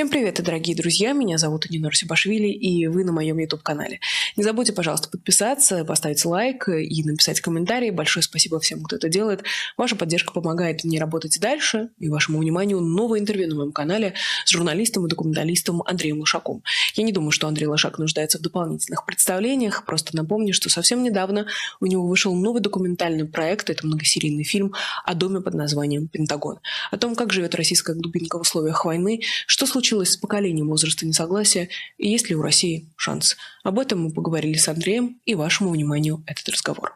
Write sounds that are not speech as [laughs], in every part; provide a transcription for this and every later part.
Всем привет, дорогие друзья! Меня зовут Нинор Сибашвили, и вы на моем YouTube-канале. Не забудьте, пожалуйста, подписаться, поставить лайк и написать комментарий. Большое спасибо всем, кто это делает. Ваша поддержка помогает мне работать дальше, и вашему вниманию новое интервью на моем канале с журналистом и документалистом Андреем Лошаком. Я не думаю, что Андрей Лошак нуждается в дополнительных представлениях, просто напомню, что совсем недавно у него вышел новый документальный проект, это многосерийный фильм о доме под названием «Пентагон», о том, как живет российская глубинка в условиях войны, что случилось случилось с поколением возраста несогласия и есть ли у России шанс. Об этом мы поговорили с Андреем и вашему вниманию этот разговор.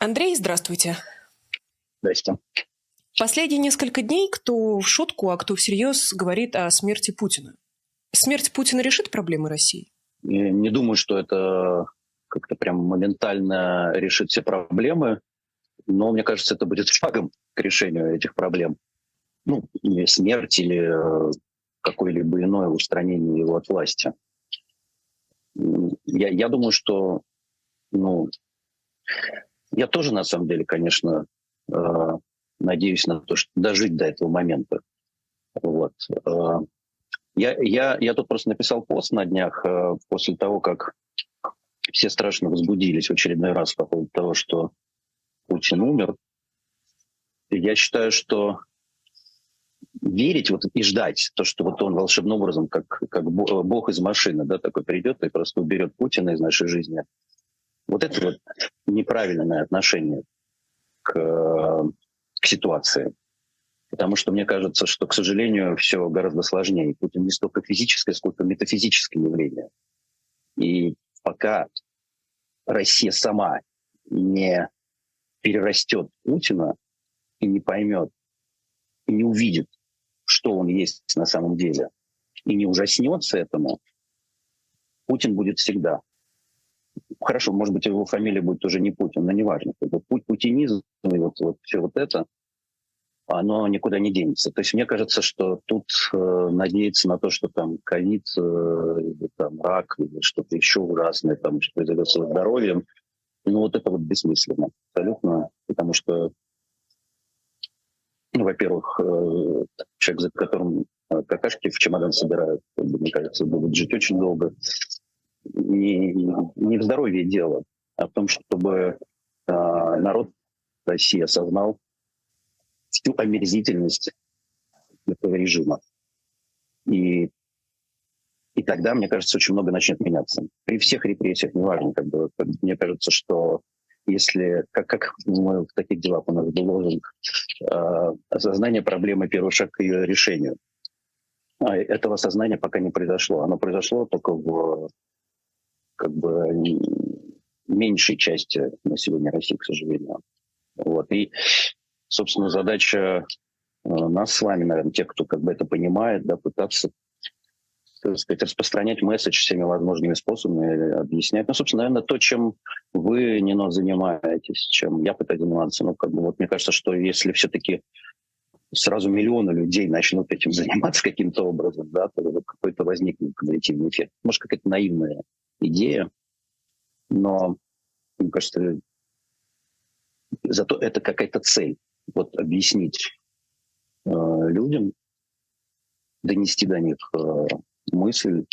Андрей, здравствуйте. Здрасте. Последние несколько дней кто в шутку, а кто всерьез говорит о смерти Путина. Смерть Путина решит проблемы России? Я не думаю, что это как-то прям моментально решит все проблемы, но мне кажется, это будет шагом к решению этих проблем. Ну, или смерть, или э, какое-либо иное устранение его от власти. Я, я думаю, что ну, я тоже, на самом деле, конечно, э, надеюсь на то, что дожить до этого момента. Вот. Э, я, я, я тут просто написал пост на днях э, после того, как все страшно возбудились в очередной раз по поводу того, что Путин умер. Я считаю, что верить вот и ждать то, что вот он волшебным образом, как, как бог из машины, да, такой придет и просто уберет Путина из нашей жизни. Вот это вот неправильное отношение к, к ситуации. Потому что мне кажется, что, к сожалению, все гораздо сложнее. Путин не столько физическое, сколько метафизическое явление. И пока Россия сама не перерастет Путина и не поймет, и не увидит, что он есть на самом деле, и не ужаснется этому, Путин будет всегда. Хорошо, может быть, его фамилия будет уже не Путин, но неважно. Путь путинизм и вот, вот все вот это, оно никуда не денется. То есть мне кажется, что тут э, надеяться на то, что там ковид, э, или там рак, или что-то еще ужасное, там, что произойдет с здоровьем, ну вот это вот бессмысленно абсолютно, потому что ну, во-первых, э, человек, за которым э, какашки в чемодан собирают, мне кажется, будет жить очень долго. Не, не в здоровье дело, а в том, чтобы э, народ России осознал всю омерзительность этого режима. И, и тогда, мне кажется, очень много начнет меняться. При всех репрессиях, неважно, как бы, мне кажется, что если, как, как в таких делах у нас был лозунг, э, осознание проблемы – первый шаг к ее решению. А этого осознания пока не произошло. Оно произошло только в как бы меньшей части населения России, к сожалению. Вот. И, собственно, задача э, нас с вами, наверное, тех, кто как бы это понимает, да, пытаться так сказать, распространять месседж всеми возможными способами, объяснять. Ну, собственно, наверное, то, чем вы, Нино, занимаетесь, чем я пытаюсь заниматься. Ну, как бы вот мне кажется, что если все-таки сразу миллионы людей начнут этим [laughs] заниматься каким-то образом, да, то какой-то возникнет кумулятивный эффект. Может, какая-то наивная идея, но, мне кажется, зато это какая-то цель. Вот объяснить э, людям, донести до них э, мысль,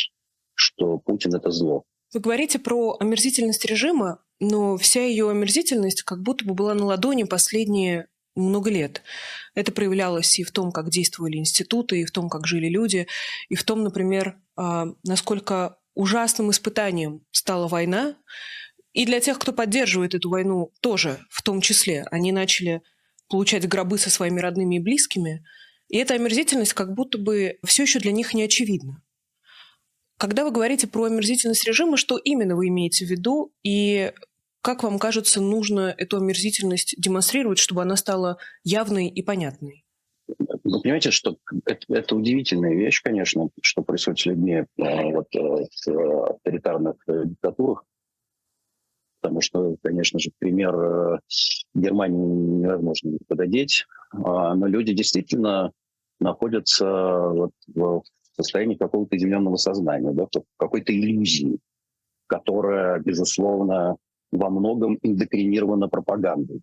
что Путин — это зло. Вы говорите про омерзительность режима, но вся ее омерзительность как будто бы была на ладони последние много лет. Это проявлялось и в том, как действовали институты, и в том, как жили люди, и в том, например, а, насколько ужасным испытанием стала война. И для тех, кто поддерживает эту войну, тоже в том числе. Они начали получать гробы со своими родными и близкими. И эта омерзительность как будто бы все еще для них не очевидна. Когда вы говорите про омерзительность режима, что именно вы имеете в виду? И как вам кажется, нужно эту омерзительность демонстрировать, чтобы она стала явной и понятной? Вы понимаете, что это, это удивительная вещь, конечно, что происходит с людьми э, вот, э, в авторитарных э, диктатурах. Потому что, конечно же, пример Германии невозможно пододеть. А, но люди действительно находятся вот в состоянии какого-то измененного сознания, да, какой-то иллюзии, которая, безусловно, во многом индокринирована пропагандой.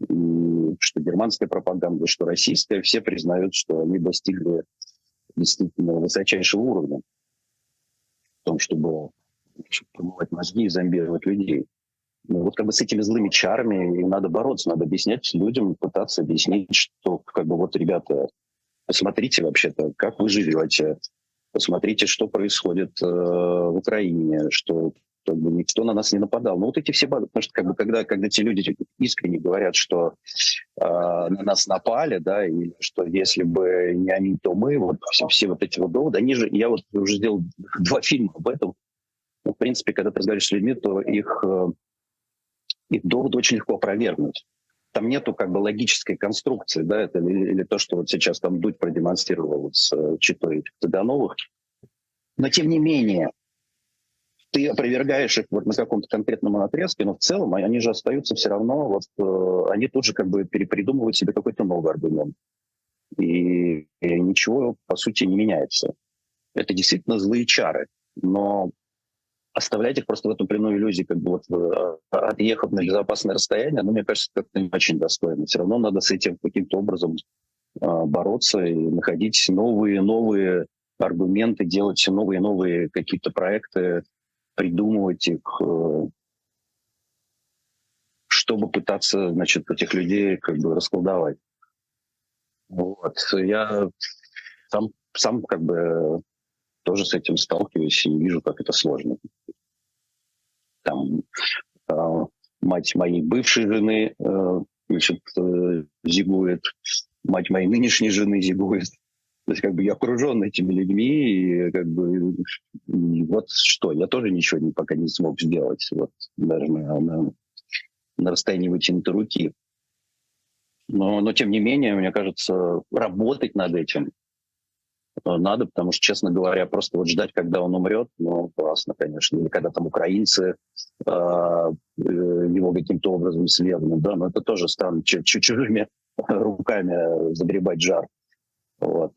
И что германская пропаганда, что российская, все признают, что они достигли действительно высочайшего уровня в том, чтобы промывать мозги и зомбировать людей. Ну, вот как бы с этими злыми чарами им надо бороться, надо объяснять людям, пытаться объяснить, что как бы вот, ребята, посмотрите вообще-то, как вы живете, посмотрите, что происходит э, в Украине, что как бы никто на нас не нападал. Ну вот эти все базы, потому что как бы когда, когда те люди искренне говорят, что э, на нас напали, да, и что если бы не они, то мы, вот все, все вот эти вот доводы, они же, я вот уже сделал [laughs] два фильма об этом. Ну, в принципе, когда ты разговариваешь с людьми, то их, э, их доводы очень легко опровергнуть. Там нету как бы логической конструкции, да, это или, или то, что вот сейчас там Дудь продемонстрировал с э, читой Цыгановых. Но тем не менее, ты опровергаешь их вот на каком-то конкретном отрезке, но в целом они же остаются все равно, вот э, они тут же как бы перепридумывают себе какой-то новый аргумент. И, и ничего, по сути, не меняется. Это действительно злые чары, но оставлять их просто в эту плену иллюзии, как бы вот э, отъехав на безопасное расстояние, ну, мне кажется, как-то не очень достойно. Все равно надо с этим каким-то образом э, бороться и находить новые, новые аргументы, делать новые, новые какие-то проекты, придумывать их, э, чтобы пытаться, значит, этих людей как бы расколдовать. Вот. Я сам, сам как бы тоже с этим сталкиваюсь и вижу, как это сложно. Там э, мать моей бывшей жены э, значит, э, зигует, мать моей нынешней жены зигует. То есть как бы я окружен этими людьми, и как бы и вот что, я тоже ничего не, пока не смог сделать, вот даже на, на, на расстоянии вытянутой руки. Но, но тем не менее, мне кажется, работать над этим надо, потому что, честно говоря, просто вот ждать, когда он умрет, ну, классно, конечно. Или когда там украинцы э, его каким-то образом свергнут, да, но это тоже странно, чужими [laughs] руками загребать жар. Вот.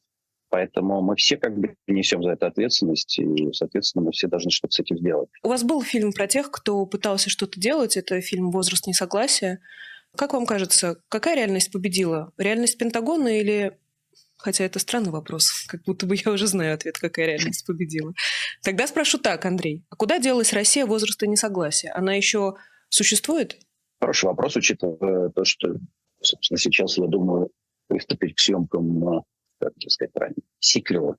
Поэтому мы все как бы несем за это ответственность, и, соответственно, мы все должны что-то с этим сделать. У вас был фильм про тех, кто пытался что-то делать. Это фильм «Возраст несогласия». Как вам кажется, какая реальность победила? Реальность Пентагона или... Хотя это странный вопрос, как будто бы я уже знаю ответ, какая реальность победила. Тогда спрошу так, Андрей. А куда делась Россия возраста несогласия? Она еще существует? Хороший вопрос, учитывая то, что, собственно, сейчас, я думаю, приступить к съемкам как сказать правильно, сиквел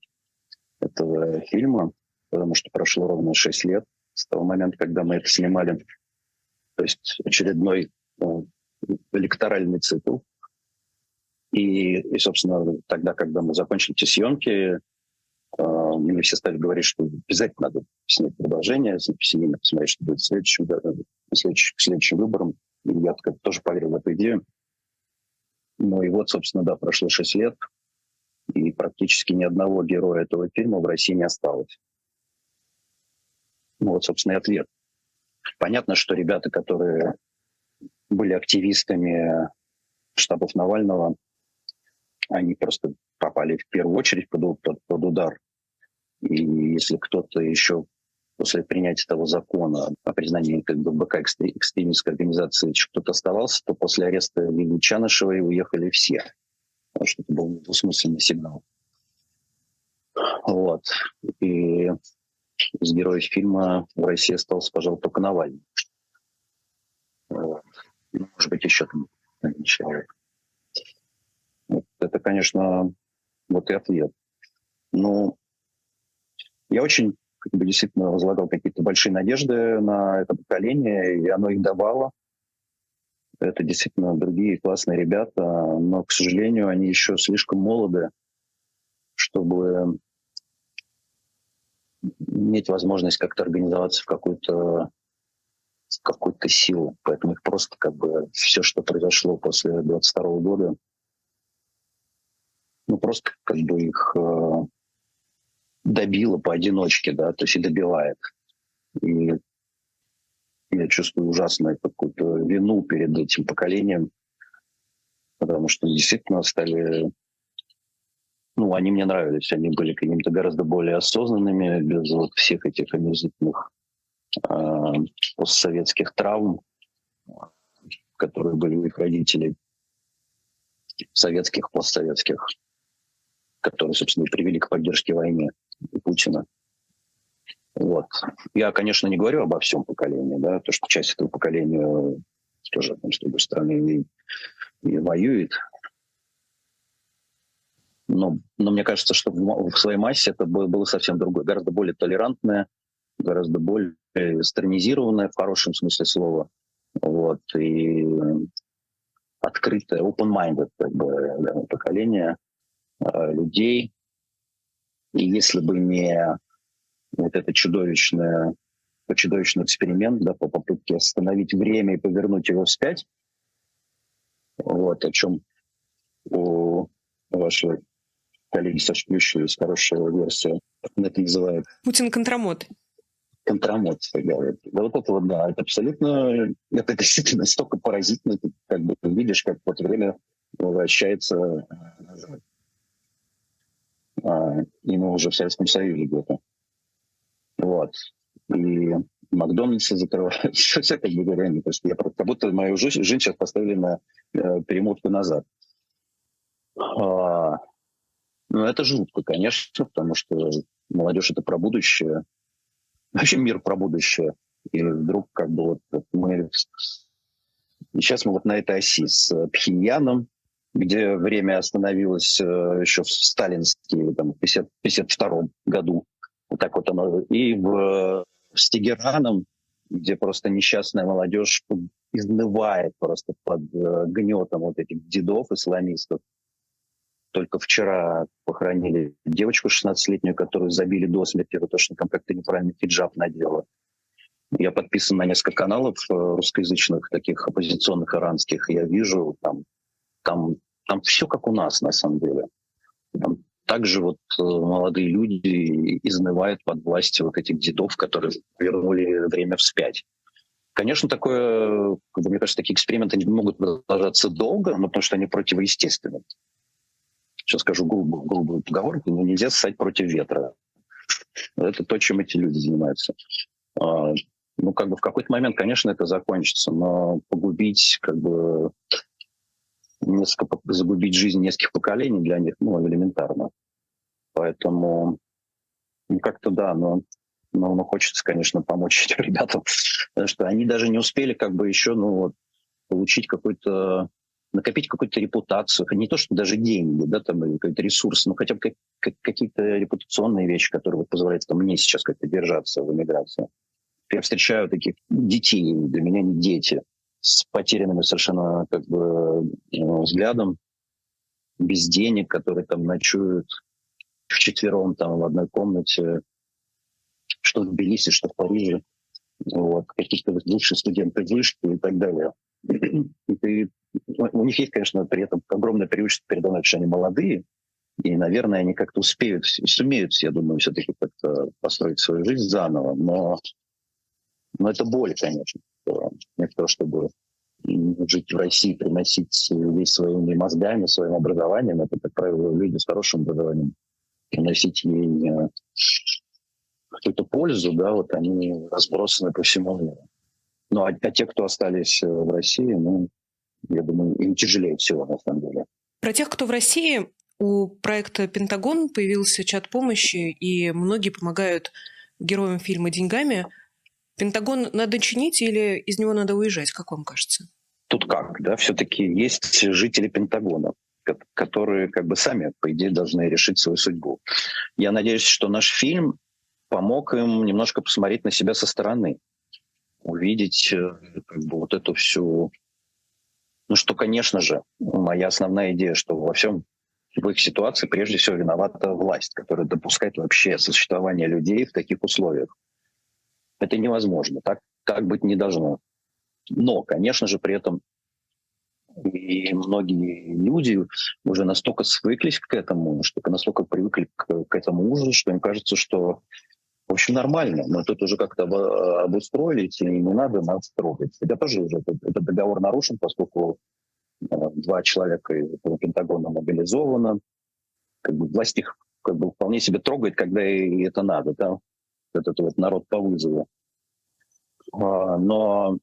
этого фильма, потому что прошло ровно 6 лет с того момента, когда мы это снимали. То есть очередной э, электоральный цикл. И, и, собственно, тогда, когда мы закончили эти съемки, э, мы все стали говорить, что обязательно надо снять продолжение, семейно посмотреть, что будет следующим, следующим, следующим выбором. И я тоже поверил в эту идею. Ну и вот, собственно, да, прошло 6 лет, и практически ни одного героя этого фильма в России не осталось. Ну вот, собственно, и ответ. Понятно, что ребята, которые были активистами штабов Навального, они просто попали в первую очередь под, под, под удар. И если кто-то еще после принятия того закона о признании как бы БК экстремистской организации кто-то оставался, то после ареста Лилии Чанышевой уехали все потому что это был недвусмысленный сигнал. Вот. И из героев фильма в России остался, пожалуй, только Навальный. Вот. Ну, может быть, еще там один человек. Это, конечно, вот и ответ. Но я очень как бы, действительно возлагал какие-то большие надежды на это поколение, и оно их давало. Это действительно другие классные ребята, но, к сожалению, они еще слишком молоды, чтобы иметь возможность как-то организоваться в какую-то какую-то силу. Поэтому их просто как бы все, что произошло после 22 года, ну просто как бы их э, добило поодиночке, да, то есть и добивает. И я чувствую ужасную какую-то вину перед этим поколением, потому что действительно стали... Ну, они мне нравились, они были какими-то гораздо более осознанными, без вот всех этих омерзительных э, постсоветских травм, которые были у их родителей, советских, постсоветских. Которые, собственно, и привели к поддержке войны Путина. Вот. Я, конечно, не говорю обо всем поколении, да, то, что часть этого поколения тоже там, с другой стороны и, и воюет. Но, но мне кажется, что в, в своей массе это было, было совсем другое, гораздо более толерантное, гораздо более странизированное в хорошем смысле слова. Вот, и открытое, open-minded как бы, да, поколение людей. И если бы не вот это чудовищное, чудовищный эксперимент да, по попытке остановить время и повернуть его вспять, вот, о чем у вашей коллеги Саши Плющева есть хорошая версия, это называет. Путин контрамот. Контрамот, говорит. Да вот это вот, да, это абсолютно, это действительно столько поразительно, ты как бы видишь, как вот время вращается назад. А, и мы уже в Советском Союзе где-то. Вот. И Макдональдсы закрывают. [laughs] Все как бы говоря, то есть я как будто мою жизнь, жизнь сейчас поставили на э, перемотку назад. А, ну, это жутко, конечно, потому что молодежь — это про будущее. Вообще мир про будущее. И вдруг как бы вот, мы... Сейчас мы вот на этой оси с Пхеньяном, где время остановилось э, еще в сталинские, там, в 1952 году, вот так вот оно. И в, с Тегераном, где просто несчастная молодежь изнывает просто под э, гнетом вот этих дедов исламистов. Только вчера похоронили девочку 16-летнюю, которую забили до смерти ВТОшником, как ты неправильно хиджаб надела. Я подписан на несколько каналов э, русскоязычных, таких оппозиционных иранских. Я вижу там, там, там все как у нас на самом деле. Там также вот э, молодые люди изнывают под властью вот этих дедов, которые вернули время вспять. Конечно, такое, мне кажется, такие эксперименты не могут продолжаться долго, но потому что они противоестественны. Сейчас скажу грубую, грубую поговорку, но нельзя ссать против ветра. Это то, чем эти люди занимаются. А, ну, как бы в какой-то момент, конечно, это закончится, но погубить, как бы, несколько, загубить жизнь нескольких поколений для них, ну, элементарно. Поэтому, ну, как-то да, но, но, но хочется, конечно, помочь [laughs] этим ребятам, потому что они даже не успели как бы еще, ну, вот, получить какой-то накопить какую-то репутацию, не то, что даже деньги, да, там, или какой-то ресурс, но хотя бы как, как, какие-то репутационные вещи, которые вот позволяют там, мне сейчас как-то держаться в эмиграции. Я встречаю таких детей, для меня не дети, с потерянными совершенно как бы э, взглядом, без денег, которые там ночуют вчетвером там в одной комнате, что в Тбилиси, что в Париже, вот, каких-то бывшие студенты вышки и так далее. И ты, у них есть, конечно, при этом огромное преимущество передо мной, что они молодые, и, наверное, они как-то успеют, сумеют, я думаю, все-таки как-то построить свою жизнь заново. Но, но это боль, конечно. Вместо того, чтобы жить в России, приносить весь своими мозгами, своим образованием, это, как правило, люди с хорошим образованием, приносить ей э, какую-то пользу, да, вот они разбросаны по всему миру. Ну, а, а те, кто остались э, в России, ну, я думаю, им тяжелее всего, на самом деле. Про тех, кто в России, у проекта «Пентагон» появился чат помощи, и многие помогают героям фильма деньгами. Пентагон надо чинить или из него надо уезжать, как вам кажется? Тут как, да, все-таки есть жители Пентагона, которые как бы сами, по идее, должны решить свою судьбу. Я надеюсь, что наш фильм помог им немножко посмотреть на себя со стороны, увидеть э, как бы вот эту всю... Ну что, конечно же, моя основная идея, что во всем в их ситуации прежде всего виновата власть, которая допускает вообще существование людей в таких условиях. Это невозможно, так, так быть не должно. Но, конечно же, при этом и многие люди уже настолько свыклись к этому, что настолько привыкли к, к этому ужасу, что им кажется, что в общем, нормально. Мы тут уже как-то обустроились, и не надо нас трогать. Это тоже уже этот, договор нарушен, поскольку э, два человека из Пентагона мобилизовано. Как бы власть их как бы вполне себе трогает, когда и это надо. Да? Этот вот народ по вызову. А, но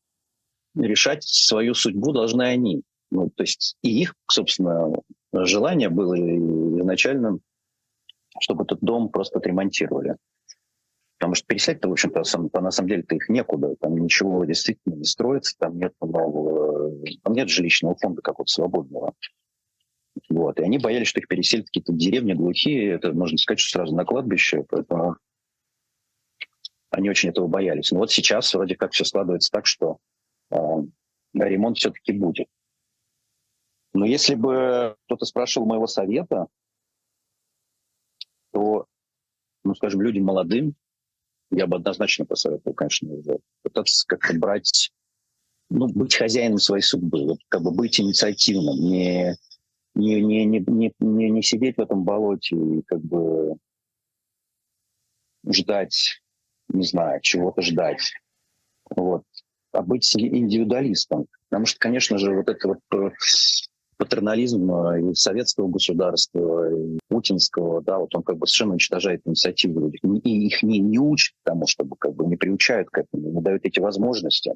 решать свою судьбу должны они. Ну, то есть и их, собственно, желание было изначально чтобы этот дом просто отремонтировали. Потому что переселять-то, в общем-то, на самом деле-то их некуда. Там ничего действительно не строится, там нет нового, там нет жилищного фонда какого-то свободного. Вот. И они боялись, что их переселят какие-то деревни глухие. Это, можно сказать, что сразу на кладбище. Поэтому они очень этого боялись. Но вот сейчас вроде как все складывается так, что э, ремонт все-таки будет. Но если бы кто-то спрашивал моего совета, то, ну, скажем, людям молодым, я бы однозначно посоветовал, конечно, уже пытаться как-то брать, ну, быть хозяином своей судьбы, вот, как бы быть инициативным, не, не, не, не, не, не, не сидеть в этом болоте и как бы ждать, не знаю, чего-то ждать. Вот. А быть индивидуалистом. Потому что, конечно же, вот это вот э, патернализм э, и советского государства, и путинского, да, вот он как бы совершенно уничтожает инициативу людей. И их не, не учат тому, чтобы как бы не приучают к этому, не дают эти возможности.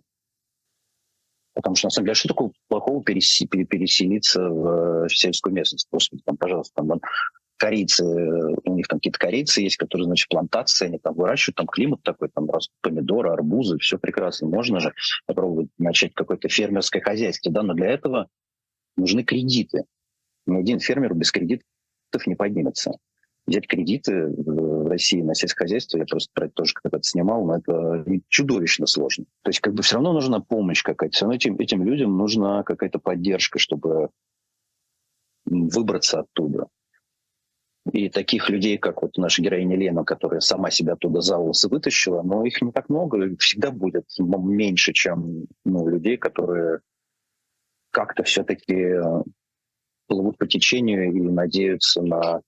Потому что, на самом деле, что такое плохого переселиться в, в сельскую местность? Господи, там, пожалуйста, там корицы, у них там какие-то корицы есть, которые, значит, плантации, они там выращивают, там климат такой, там растут помидоры, арбузы, все прекрасно. Можно же попробовать начать какое-то фермерское хозяйство, да, но для этого нужны кредиты. Ни один фермер без кредитов не поднимется. Взять кредиты в России на сельскохозяйство, я просто про это тоже когда-то снимал, но это чудовищно сложно. То есть как бы все равно нужна помощь какая-то, все равно этим, этим людям нужна какая-то поддержка, чтобы выбраться оттуда. И таких людей, как вот наша героиня Лена, которая сама себя оттуда за волосы вытащила, но их не так много, всегда будет меньше, чем ну, людей, которые как-то все-таки э, плывут по течению и надеются на...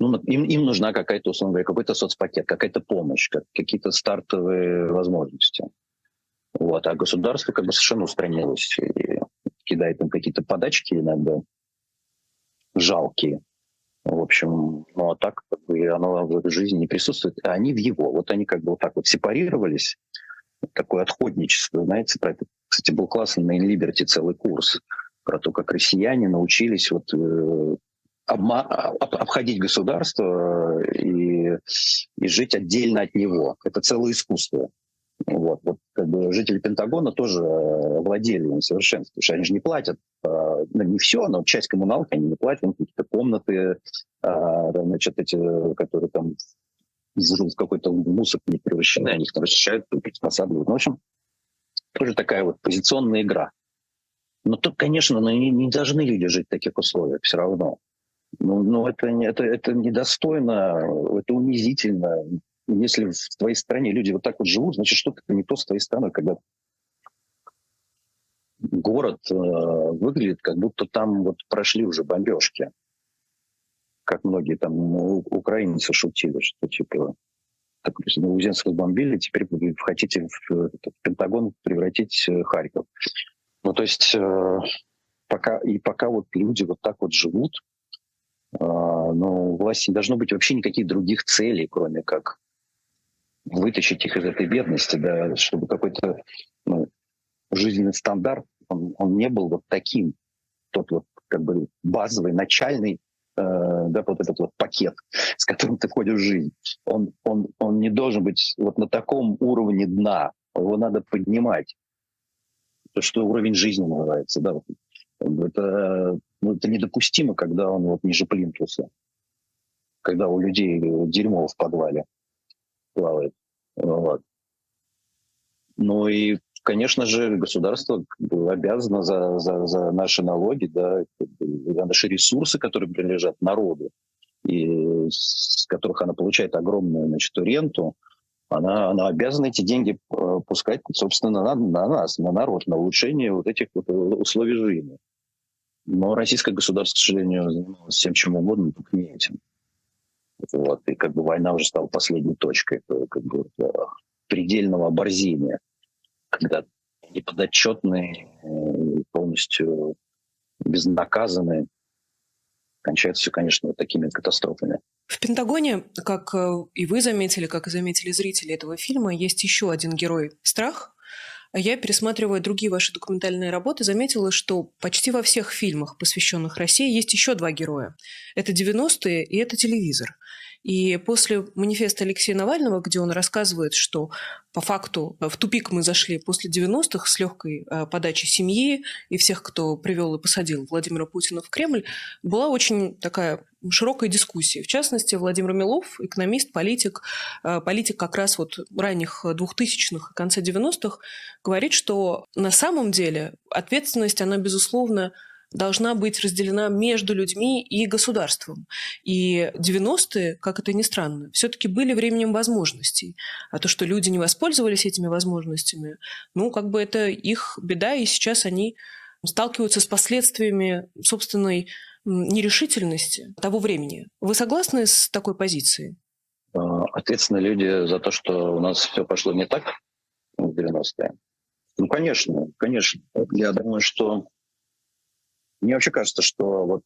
Ну, им, им нужна какая-то, условно говоря, какой-то соцпакет, какая-то помощь, как, какие-то стартовые возможности. Вот. А государство как бы совершенно устранилось и кидает им какие-то подачки иногда жалкие. В общем, ну а так как бы оно в этой жизни не присутствует, а они в его. Вот они как бы вот так вот сепарировались, такое отходничество, знаете, про это, кстати, был классный на Инлиберти целый курс про то, как россияне научились вот э, обма- об- обходить государство и, и жить отдельно от него. Это целое искусство. Вот, вот как бы жители Пентагона тоже владели им потому что они же не платят, э, ну, не все, но часть коммуналки они не платят, какие-то комнаты, э, значит, эти, которые там в какой-то мусор не превращены, они их там расчищают, приспосабливают. Ну, в общем, тоже такая вот позиционная игра. Но тут, конечно, ну, не, не должны люди жить в таких условиях все равно. Ну, ну это, это, это недостойно, это унизительно. Если в твоей стране люди вот так вот живут, значит, что-то не то с твоей страной, когда город э, выглядит, как будто там вот прошли уже бомбежки как многие там ну, украинцы шутили, что типа так, Новоузенск разбомбили, теперь вы хотите в, в Пентагон превратить э, Харьков. Ну, то есть э, пока, и пока вот люди вот так вот живут, э, ну, у власти не должно быть вообще никаких других целей, кроме как вытащить их из этой бедности, да, чтобы какой-то ну, жизненный стандарт, он, он не был вот таким, тот вот как бы базовый, начальный, Э, да, вот этот вот пакет, с которым ты входишь в жизнь, он, он, он не должен быть вот на таком уровне дна. Его надо поднимать. То, что уровень жизни называется. Да, это, ну, это недопустимо, когда он вот ниже плинтуса. Когда у людей дерьмо в подвале плавает. Вот. Ну и конечно же, государство обязано за, за, за наши налоги, да, за наши ресурсы, которые принадлежат народу, и с которых она получает огромную значит, ренту, она, она обязана эти деньги э, пускать, собственно, на, на нас, на народ, на улучшение вот этих вот условий жизни. Но российское государство, к сожалению, занималось всем чем угодно, только не этим. Вот, и как бы война уже стала последней точкой как бы, э, предельного оборзения когда неподотчетные, э, полностью безнаказанные, кончается все, конечно, вот такими катастрофами. В Пентагоне, как э, и вы заметили, как и заметили зрители этого фильма, есть еще один герой – страх. я, пересматривая другие ваши документальные работы, заметила, что почти во всех фильмах, посвященных России, есть еще два героя. Это 90-е и это телевизор. И после манифеста Алексея Навального, где он рассказывает, что по факту в тупик мы зашли после 90-х с легкой э, подачей семьи и всех, кто привел и посадил Владимира Путина в Кремль, была очень такая широкая дискуссия. В частности, Владимир Милов, экономист, политик, э, политик как раз вот ранних 2000-х и конца 90-х, говорит, что на самом деле ответственность, она, безусловно, должна быть разделена между людьми и государством. И 90-е, как это ни странно, все-таки были временем возможностей. А то, что люди не воспользовались этими возможностями, ну, как бы это их беда, и сейчас они сталкиваются с последствиями собственной нерешительности того времени. Вы согласны с такой позицией? А, ответственны люди за то, что у нас все пошло не так в 90-е. Ну, конечно, конечно. Я думаю, что мне вообще кажется, что вот,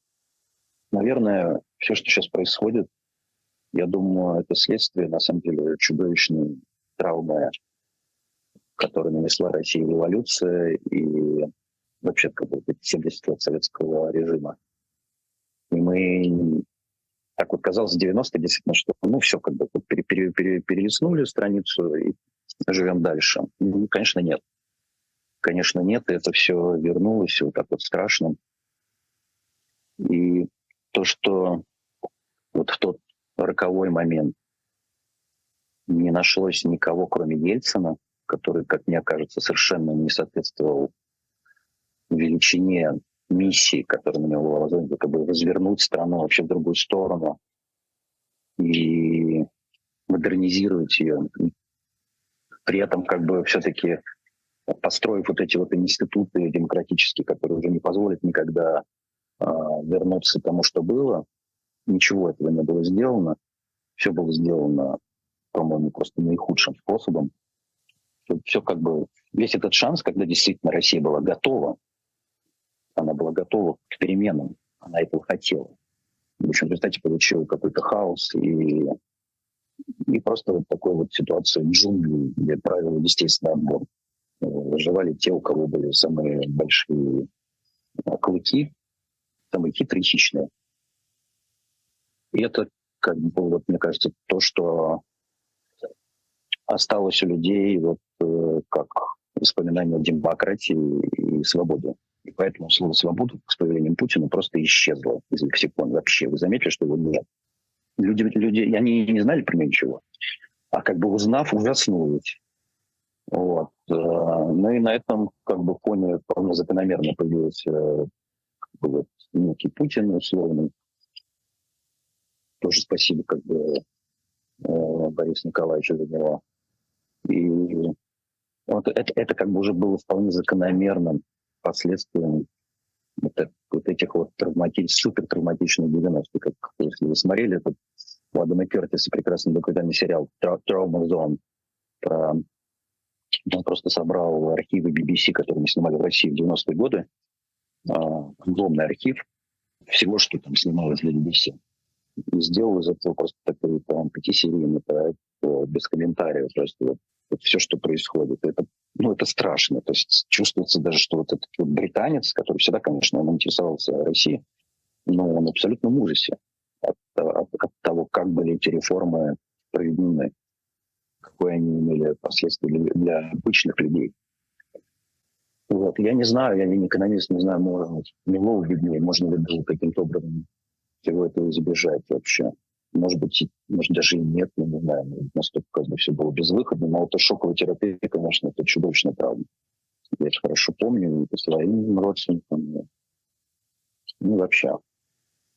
наверное, все, что сейчас происходит, я думаю, это следствие, на самом деле, чудовищной травмы, которую нанесла Россия революция и вообще как бы 70 лет советского режима. И мы, так вот казалось, 90 действительно, что ну все, как бы пере, пере, пере, перелистнули страницу и живем дальше. Ну, конечно, нет. Конечно, нет, и это все вернулось вот так вот страшно. И то, что вот в тот роковой момент не нашлось никого, кроме Ельцина, который, как мне кажется, совершенно не соответствовал величине миссии, которая на него была возложена, как бы развернуть страну вообще в другую сторону и модернизировать ее. При этом как бы все-таки построив вот эти вот институты демократические, которые уже не позволят никогда вернуться к тому, что было. Ничего этого не было сделано. Все было сделано, по-моему, просто наихудшим способом. Все как бы... Весь этот шанс, когда действительно Россия была готова, она была готова к переменам, она этого хотела. В общем, в результате получил какой-то хаос и, и просто вот такой вот ситуация джунглей, где правила естественно отбор. Выживали те, у кого были самые большие клыки, самые хитрые, хищные. И это, как бы, вот, мне кажется, то, что осталось у людей вот э, как воспоминание о демократии и свободе. И поэтому слово «свобода» с появлением Путина просто исчезло из лексикона вообще. Вы заметили, что его нет? Люди, люди они не знали про него ничего. А как бы узнав, ужаснулись. Вот. Э, ну и на этом как бы фоне вполне закономерно появилась э, вот, некий Путин условный. Тоже спасибо как бы э, Борису Николаевичу за него. И вот это, это как бы уже было вполне закономерным последствием вот, вот этих вот травматич, супер травматичных 90-х. Как, если вы смотрели этот у Адама Кертиса прекрасный документальный сериал «Trauma Zone», про он просто собрал архивы BBC, которые мы снимали в России в 90-е годы, огромный архив всего, что там снималось для BBC. И сделал из этого просто такой там, пятисерийный проект без комментариев. То есть вот, вот все, что происходит. Это, ну, это страшно. То есть чувствуется даже, что вот этот вот британец, который всегда, конечно, он интересовался Россией, но он абсолютно в ужасе от, от, от того, как были эти реформы проведены, какое они имели последствия для, для обычных людей. Вот. Я не знаю, я не экономист, не знаю, может, него виднее, можно ли даже каким-то образом всего этого избежать вообще. Может быть, может даже и нет, я не знаю, настолько как бы все было безвыходно, но вот шоковая терапия, конечно, это чудовищная травма. Я это хорошо помню и по своим родственникам, ну вообще.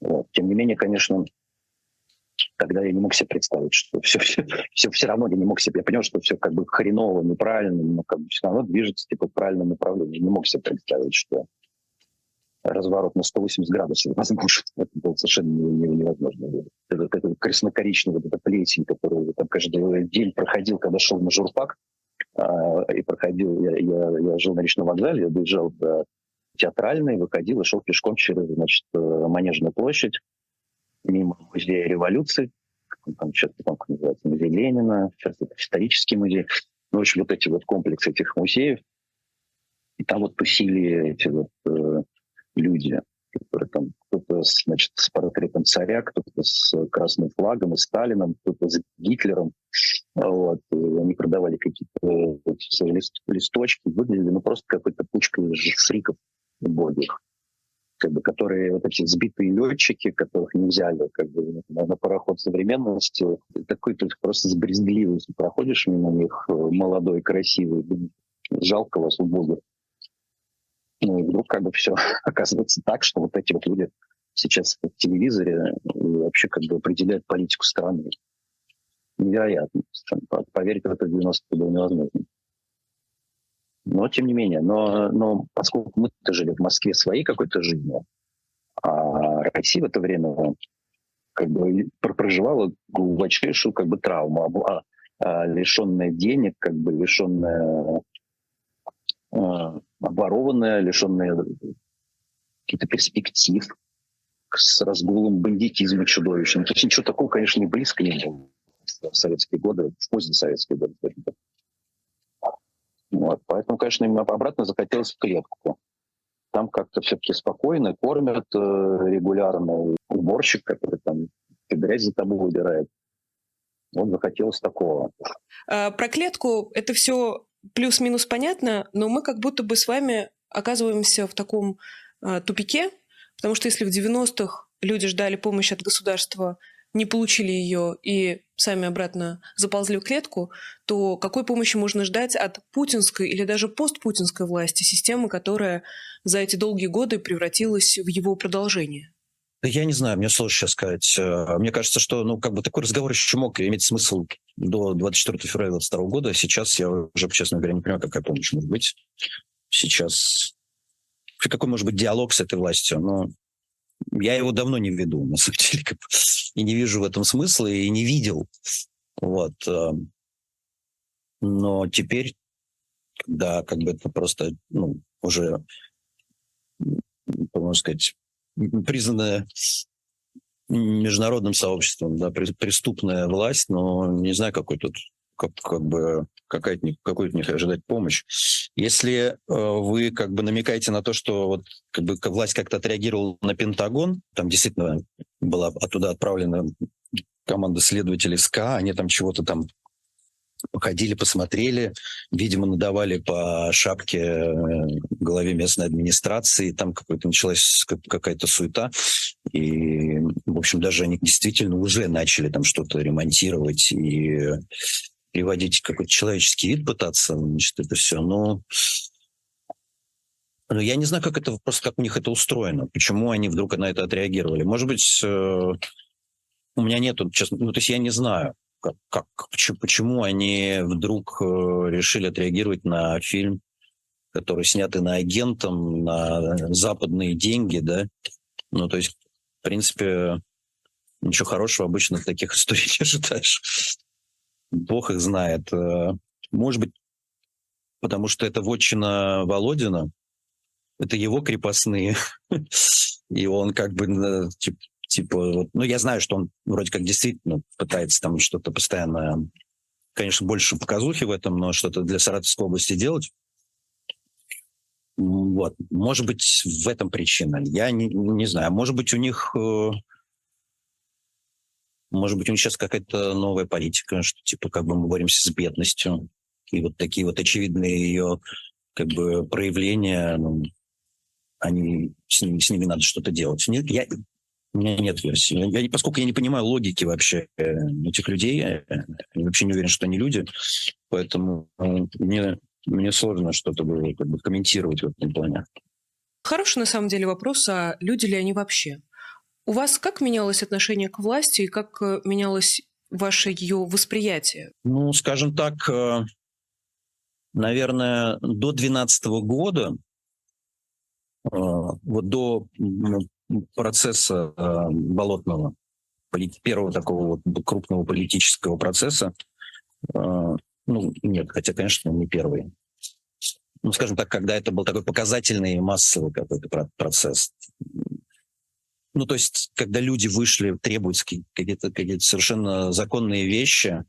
Вот. Тем не менее, конечно, тогда я не мог себе представить, что все, [laughs] все, все, все равно я не мог себе, я понял, что все как бы хреново, неправильно, но как бы все равно движется типа в правильном направлении. Я не мог себе представить, что разворот на 180 градусов возможен. [laughs] Это было совершенно невозможно. Это, это красно-коричневый, это плесень, который там каждый день проходил, когда шел на журфак, а, и проходил, я, я, я жил на речном вокзале, я доезжал до театральной, выходил и шел пешком через, значит, Манежную площадь, мимо музея революции, там что-то там называется, музей Ленина, сейчас это исторический музей. Ну, в общем, вот эти вот комплексы этих музеев, И там вот тусили эти вот э, люди, которые там кто-то, значит, с портретом царя, кто-то с красным флагом и Сталином, кто-то с Гитлером. Вот. И они продавали какие-то эти лист, листочки, выглядели ну просто какой-то пучкой фриков убогих как бы, которые вот эти сбитые летчики, которых не взяли как бы, на, на пароход современности, такой ты просто с брезгливостью проходишь мимо них, э, молодой, красивый, жалко вас, убогих. Ну и вдруг как бы все [laughs] оказывается так, что вот эти вот люди сейчас в телевизоре вообще как бы определяют политику страны. Невероятно. Поверить в это 90 было невозможно. Но тем не менее, но, но поскольку мы-то жили в Москве своей какой-то жизнью, а Россия в это время как бы проживала глубочайшую как бы травму, а, а, лишенная денег, как бы лишенная а, обворованная, лишенная каких-то перспектив, с разгулом бандитизма чудовищным. То есть ничего такого, конечно, не близко не было в советские годы, в поздние советские годы. Вот. Поэтому, конечно, им обратно захотелось в клетку. Там как-то все-таки спокойно, кормят э, регулярно. Уборщик, который там грязь за тобой убирает. Вот захотелось такого. А, про клетку это все плюс-минус понятно, но мы как будто бы с вами оказываемся в таком а, тупике, потому что если в 90-х люди ждали помощи от государства не получили ее и сами обратно заползли в клетку, то какой помощи можно ждать от путинской или даже постпутинской власти, системы, которая за эти долгие годы превратилась в его продолжение? Я не знаю, мне сложно сейчас сказать. Э, мне кажется, что ну, как бы такой разговор еще мог иметь смысл до 24 февраля 2022 года. Сейчас я уже, честно говоря, не понимаю, какая помощь может быть. Сейчас какой может быть диалог с этой властью? Но я его давно не веду, на самом [laughs] деле, и не вижу в этом смысла, и не видел. Вот. Э, но теперь, когда как бы это просто, ну, уже, можно сказать, признанная международным сообществом, да, преступная власть, но не знаю, какой тут как, как бы какая какой от них ожидать помощь. Если э, вы как бы намекаете на то, что вот как бы власть как-то отреагировала на Пентагон, там действительно была оттуда отправлена команда следователей СКА, они там чего-то там походили, посмотрели, видимо, надавали по шапке э, главе местной администрации, там какой-то началась какая-то суета, и, в общем, даже они действительно уже начали там что-то ремонтировать и приводить какой-то человеческий вид, пытаться, значит, это все, но но я не знаю, как это просто как у них это устроено, почему они вдруг на это отреагировали. Может быть, э, у меня нету, честно, ну то есть я не знаю, как, как почему, они вдруг э, решили отреагировать на фильм, который снят на агентом на западные деньги, да. Ну то есть, в принципе, ничего хорошего обычно в таких [laughs] историях не ожидаешь. Бог их знает. Э, может быть, потому что это вотчина Володина, это его крепостные, [laughs] и он как бы типа, типа, ну я знаю, что он вроде как действительно пытается там что-то постоянно, конечно, больше показухи в этом, но что-то для Саратовской области делать. Вот, может быть, в этом причина. Я не, не знаю. Может быть, у них э, может быть, у них сейчас какая-то новая политика, что типа как бы мы боремся с бедностью. И вот такие вот очевидные ее как бы проявления, ну, они, с, ними, с ними надо что-то делать. Нет, я, у меня нет версии. Я, поскольку я не понимаю логики вообще э, этих людей, я вообще не уверен, что они люди, поэтому э, мне, мне сложно что-то было как бы, комментировать в этом плане. Хороший на самом деле вопрос, а люди ли они вообще? У вас как менялось отношение к власти и как э, менялось ваше ее восприятие? Ну, скажем так, э, наверное, до 2012 года, э, вот до процесса болотного, первого такого вот крупного политического процесса, ну, нет, хотя, конечно, не первый. Ну, скажем так, когда это был такой показательный массовый какой-то процесс. Ну, то есть, когда люди вышли, требуют какие-то какие совершенно законные вещи,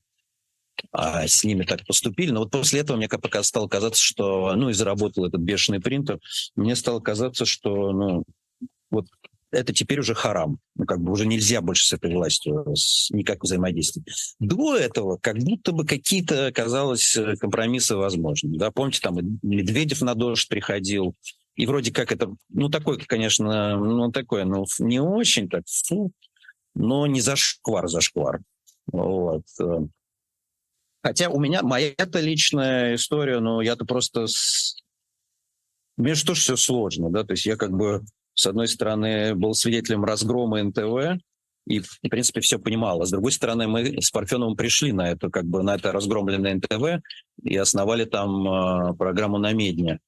а с ними так поступили. Но вот после этого мне пока стало казаться, что, ну, и заработал этот бешеный принтер, мне стало казаться, что, ну, вот это теперь уже харам. Ну, как бы уже нельзя больше с этой властью никак взаимодействовать. До этого как будто бы какие-то, казалось, компромиссы возможны. Да, помните, там Медведев на дождь приходил, и вроде как это, ну, такой, конечно, ну, такое, ну, не очень так, фу, но не зашквар, зашквар. Вот. Хотя у меня, моя-то личная история, но я-то просто... С... Мне же тоже все сложно, да, то есть я как бы, с одной стороны, был свидетелем разгрома НТВ, и, в принципе, все понимал. А с другой стороны, мы с Парфеновым пришли на это, как бы, на это разгромленное НТВ и основали там э, программу на Медне.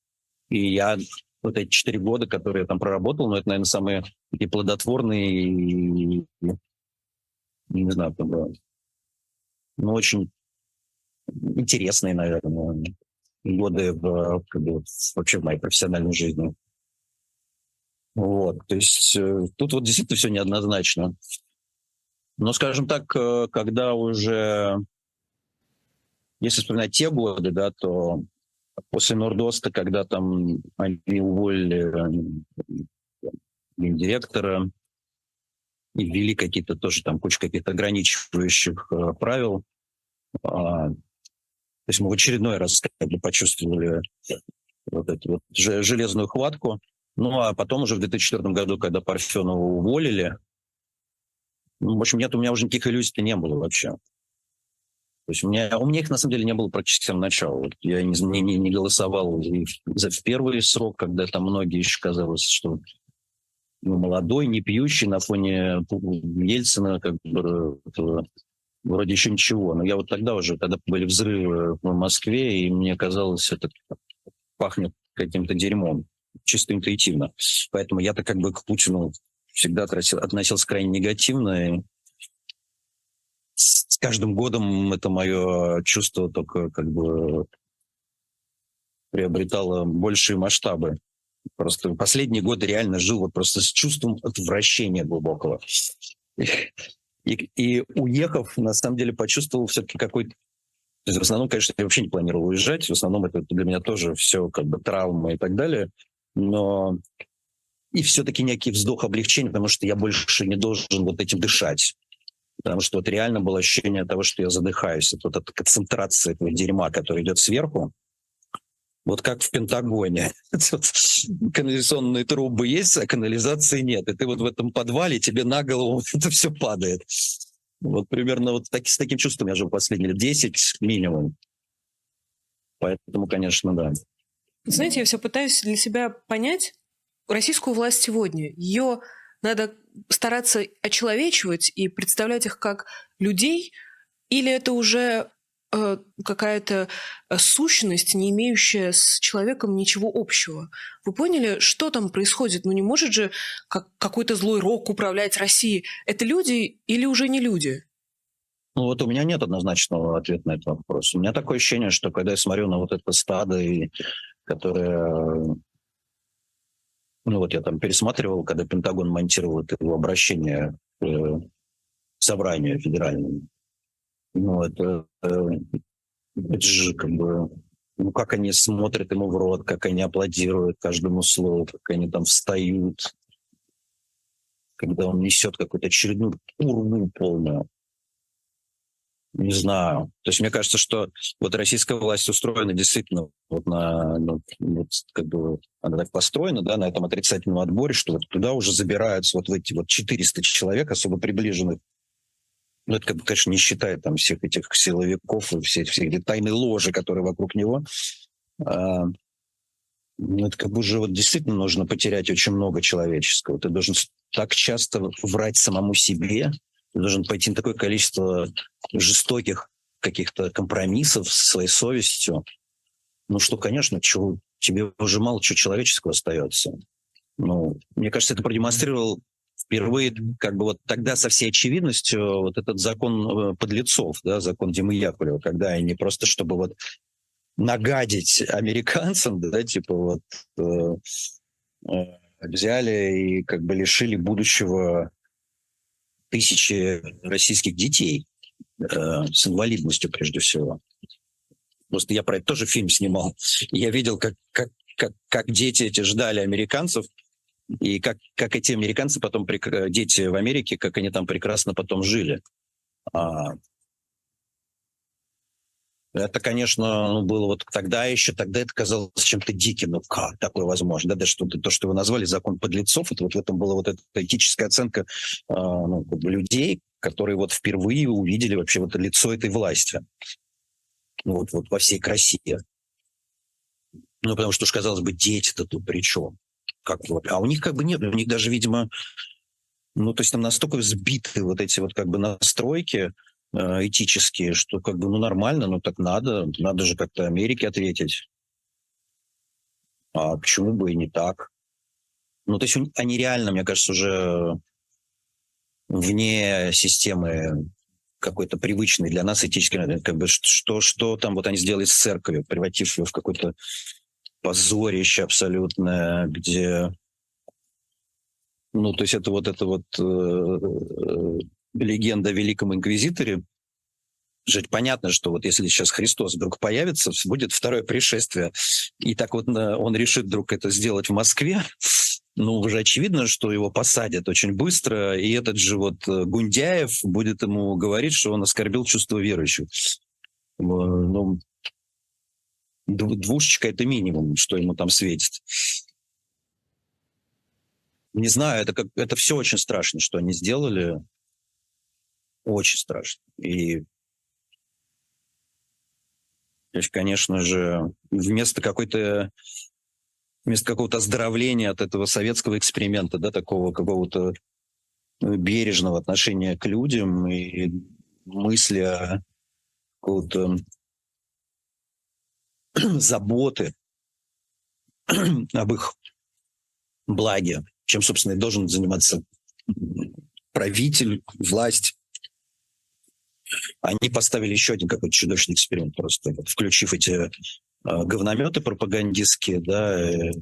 И я вот эти четыре года, которые я там проработал, ну, это, наверное, самые такие плодотворные и, не знаю, как бы, ну, очень интересные, наверное, годы в, как бы, вообще в моей профессиональной жизни. Вот, то есть э, тут вот действительно все неоднозначно. Но, скажем так, э, когда уже, если вспоминать те годы, да, то после Нордоста, когда там они уволили э, директора и ввели какие-то тоже там кучу каких-то ограничивающих правил, а, то есть мы в очередной раз как бы, почувствовали вот эту вот железную хватку. Ну, а потом уже в 2004 году, когда Парфенова уволили, ну, в общем, нет, у меня уже никаких иллюзий не было вообще. То есть у меня, у меня их на самом деле не было практически с самого начала. Вот я не, не, не голосовал за в первый срок, когда там многие еще казалось, что ну, молодой, не пьющий на фоне Ельцина, как бы вроде еще ничего. Но я вот тогда уже, когда были взрывы в Москве, и мне казалось, это пахнет каким-то дерьмом, чисто интуитивно. Поэтому я-то как бы к Путину всегда относился, крайне негативно. И с каждым годом это мое чувство только как бы приобретало большие масштабы. Просто последние годы реально жил вот просто с чувством отвращения глубокого. И, и уехав, на самом деле, почувствовал все-таки какой-то... То есть в основном, конечно, я вообще не планировал уезжать. В основном это для меня тоже все как бы травма и так далее. Но и все-таки некий вздох облегчения, потому что я больше не должен вот этим дышать. Потому что вот реально было ощущение того, что я задыхаюсь. Это вот эта концентрация этого дерьма, который идет сверху, вот как в Пентагоне. [laughs] Канализационные трубы есть, а канализации нет. И ты вот в этом подвале, тебе на голову [laughs] это все падает. Вот примерно вот так, с таким чувством я жил последние 10 минимум. Поэтому, конечно, да. Знаете, я все пытаюсь для себя понять российскую власть сегодня. Ее надо стараться очеловечивать и представлять их как людей, или это уже Э, какая-то э, сущность, не имеющая с человеком ничего общего. Вы поняли, что там происходит? Ну не может же как, какой-то злой рок управлять Россией. Это люди или уже не люди? Ну вот у меня нет однозначного ответа на этот вопрос. У меня такое ощущение, что когда я смотрю на вот это стадо, и, которое... Ну вот я там пересматривал, когда Пентагон монтировал это его обращение к э, собранию федеральному. Ну, это, э, это же как бы ну, как они смотрят ему в рот, как они аплодируют каждому слову, как они там встают, когда он несет какую-то очередную урну полную. Не знаю. То есть мне кажется, что вот российская власть устроена действительно вот на, ну, вот как бы она так построена, да, на этом отрицательном отборе, что вот туда уже забираются вот в эти вот 400 человек, особо приближенных ну, это, конечно, не считая там всех этих силовиков и всех, всех эти тайной ложи, которые вокруг него. А, ну, это как бы уже вот действительно нужно потерять очень много человеческого. Ты должен так часто врать самому себе, должен пойти на такое количество жестоких каких-то компромиссов с своей совестью. Ну что, конечно, чего, тебе уже мало чего человеческого остается. Ну, мне кажется, это продемонстрировал впервые как бы вот тогда со всей очевидностью вот этот закон э, подлецов, да, закон Димы Яковлева, когда они просто, чтобы вот нагадить американцам, да, типа вот э, э, взяли и как бы лишили будущего тысячи российских детей. э, с инвалидностью прежде всего. Просто я про это тоже фильм снимал. Я видел, как, как, как, как дети эти ждали американцев, и как, как эти американцы потом, дети в Америке, как они там прекрасно потом жили. А, это, конечно, ну, было вот тогда еще, тогда это казалось чем-то диким. Ну как такое возможно? Да, даже что, то, что вы назвали закон подлецов, это вот в этом была вот эта этическая оценка э, ну, людей, которые вот впервые увидели вообще вот лицо этой власти. Ну, вот, вот во всей красе. Ну, потому что, казалось бы, дети-то тут при чем? Как, а у них как бы нет, у них даже, видимо, ну, то есть там настолько сбиты вот эти вот как бы настройки э, этические, что как бы, ну, нормально, ну, так надо, надо же как-то Америке ответить. А почему бы и не так? Ну, то есть они реально, мне кажется, уже вне системы какой-то привычный для нас этический, как бы что, что там вот они сделали с церковью, превратив ее в какое-то позорище абсолютное, где, ну, то есть это вот это вот э, э, легенда о Великом Инквизиторе, Жить понятно, что вот если сейчас Христос вдруг появится, будет второе пришествие, и так вот он решит вдруг это сделать в Москве, ну, уже очевидно, что его посадят очень быстро, и этот же вот э, Гундяев будет ему говорить, что он оскорбил чувство верующих. Ну, двушечка – это минимум, что ему там светит. Не знаю, это, как, это все очень страшно, что они сделали. Очень страшно. И то есть, конечно же, вместо какой-то вместо какого-то оздоровления от этого советского эксперимента, да, такого какого-то ну, бережного отношения к людям и мысли о какого-то [clears throat] заботы [clears throat] об их благе, чем, собственно, и должен заниматься правитель, власть. Они поставили еще один какой-то чудовищный эксперимент, просто вот, включив эти а, говнометы пропагандистские, да, э,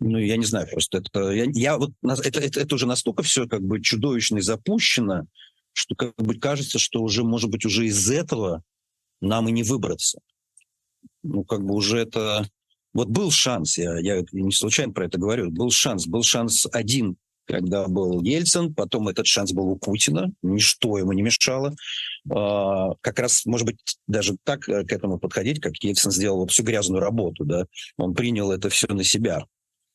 ну, я не знаю, просто это, я, я вот, это, это, это уже настолько все как бы чудовищно и запущено, что как бы кажется, что уже, может быть, уже из этого нам и не выбраться. Ну, как бы уже это... Вот был шанс, я, я не случайно про это говорю, был шанс, был шанс один когда был Ельцин, потом этот шанс был у Путина, ничто ему не мешало. А, как раз, может быть, даже так э, к этому подходить, как Ельцин сделал всю грязную работу, да, он принял это все на себя.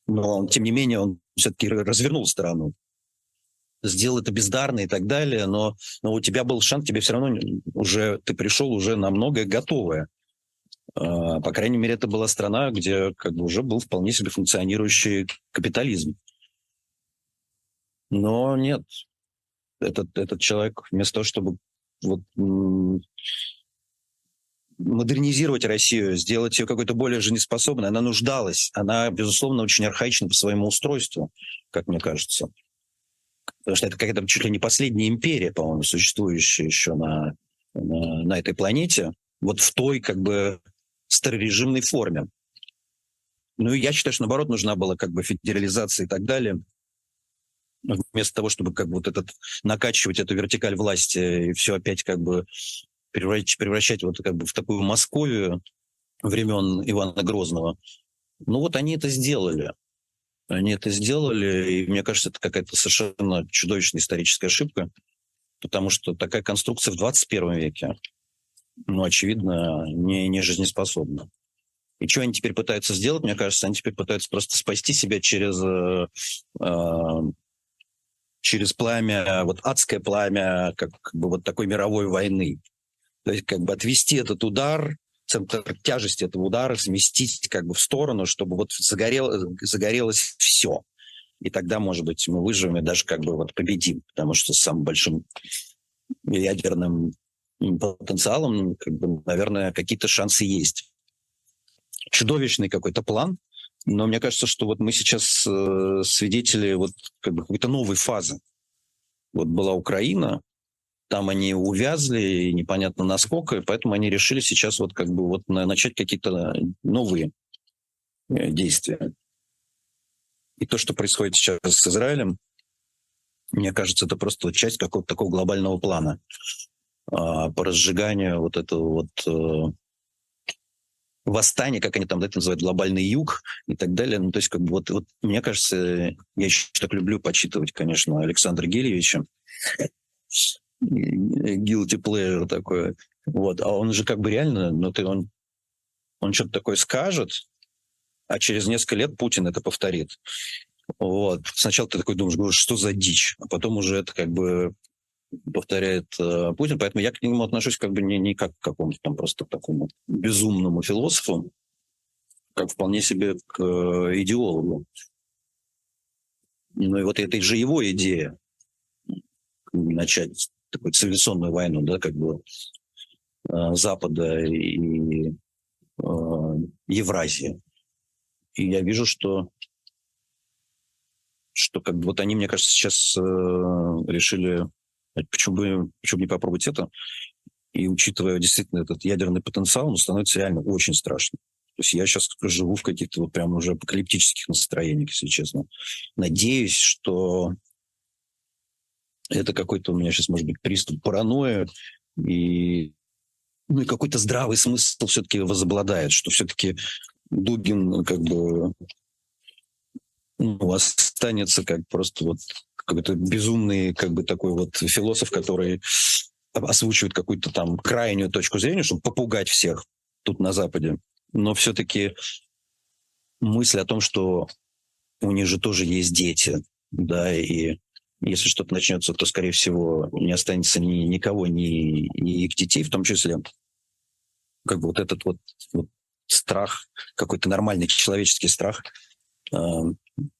Но, он, тем не менее, он все-таки развернул страну сделал это бездарно и так далее, но, но у тебя был шанс, тебе все равно уже, ты пришел уже на многое готовое. А, по крайней мере, это была страна, где как бы уже был вполне себе функционирующий капитализм. Но нет, этот, этот человек вместо того, чтобы вот, модернизировать Россию, сделать ее какой-то более жизнеспособной, она нуждалась. Она, безусловно, очень архаична по своему устройству, как мне кажется. Потому что это какая-то чуть ли не последняя империя, по-моему, существующая еще на, на, на этой планете, вот в той как бы старорежимной форме. Ну и я считаю, что наоборот нужна была как бы федерализация и так далее – вместо того, чтобы как бы вот этот накачивать эту вертикаль власти и все опять как бы превращать, превращать вот как бы в такую Московию времен Ивана Грозного. Ну вот они это сделали. Они это сделали, и мне кажется, это какая-то совершенно чудовищная историческая ошибка, потому что такая конструкция в 21 веке, ну, очевидно, не, не жизнеспособна. И что они теперь пытаются сделать? Мне кажется, они теперь пытаются просто спасти себя через э, э, через пламя, вот адское пламя, как, как бы вот такой мировой войны. То есть как бы отвести этот удар, центр тяжести этого удара сместить как бы в сторону, чтобы вот загорело, загорелось все. И тогда, может быть, мы выживем и даже как бы вот победим, потому что с самым большим ядерным потенциалом, как бы, наверное, какие-то шансы есть. Чудовищный какой-то план, но мне кажется, что вот мы сейчас э, свидетели вот как бы какой-то новой фазы. Вот была Украина, там они увязли, непонятно насколько, и поэтому они решили сейчас вот как бы вот начать какие-то новые э, действия. И то, что происходит сейчас с Израилем, Мне кажется, это просто часть какого-то такого глобального плана а, по разжиганию вот этого вот восстания, как они там это называют, глобальный юг и так далее. Ну, то есть, как бы вот, вот мне кажется, я еще так люблю почитывать, конечно, Александра Гельевича. Guilty pleasure такое. Вот. А он же как бы реально, ну, ты, он, он что-то такое скажет, а через несколько лет Путин это повторит. Вот. Сначала ты такой думаешь, что за дичь, а потом уже это как бы повторяет э, Путин, поэтому я к нему отношусь как бы не, не как к какому-то там просто такому безумному философу, как вполне себе к э, идеологу. Ну и вот это же его идея начать такую цивилизационную войну, да, как бы э, Запада и э, Евразии. И я вижу, что что как бы вот они, мне кажется, сейчас э, решили, почему бы, почему бы не попробовать это, и учитывая действительно этот ядерный потенциал, он становится реально очень страшным. То есть я сейчас живу в каких-то вот прям уже апокалиптических настроениях, если честно. Надеюсь, что это какой-то у меня сейчас, может быть, приступ паранойи, и, ну, и какой-то здравый смысл все-таки возобладает, что все-таки Дугин как бы ну, останется как просто вот какой-то безумный как бы такой вот философ, который озвучивает какую-то там крайнюю точку зрения, чтобы попугать всех тут на Западе. Но все-таки мысль о том, что у них же тоже есть дети, да, и если что-то начнется, то, скорее всего, не останется ни, никого, ни, ни их детей, в том числе. Как бы вот этот вот, вот страх, какой-то нормальный человеческий страх э,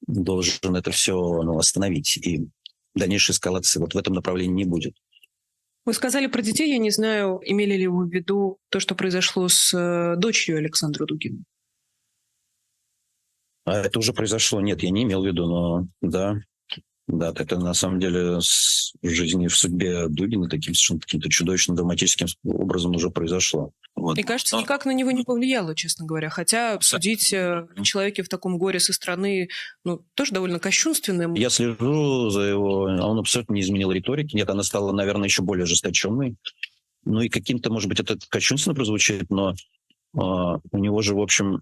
должен это все ну, остановить. И дальнейшей эскалации вот в этом направлении не будет. Вы сказали про детей, я не знаю, имели ли вы в виду то, что произошло с э, дочерью Александра Дугина? А это уже произошло. Нет, я не имел в виду, но да, да, это на самом деле в жизни, в судьбе Дугина таким совершенно каким-то чудовищно драматическим образом уже произошло. Вот. И кажется, Но... никак на него не повлияло, честно говоря. Хотя судить э, человеке в таком горе со стороны, ну, тоже довольно кощунственно. Я слежу за его... А он абсолютно не изменил риторики. Нет, она стала, наверное, еще более ожесточенной. Ну и каким-то, может быть, это кощунственно прозвучит, но э, у него же, в общем,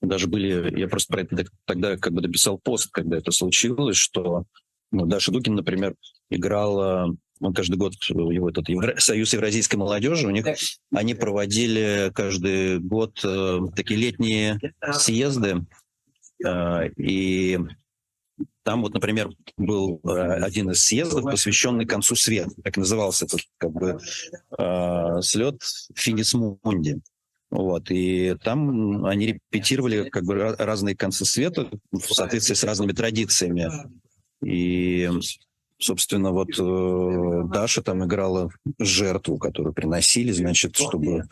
даже были, я просто про это тогда как бы дописал пост, когда это случилось, что ну, Даша Дугин, например, играла, он каждый год, его этот Евро... Союз Евразийской молодежи, у них они проводили каждый год э, такие летние съезды, э, и там вот, например, был э, один из съездов, посвященный концу света, так назывался этот как бы э, слет Финис Мунди. Вот, и там они репетировали как бы разные концы света в соответствии с разными традициями. И, собственно, вот э, Даша там играла жертву, которую приносили, значит, чтобы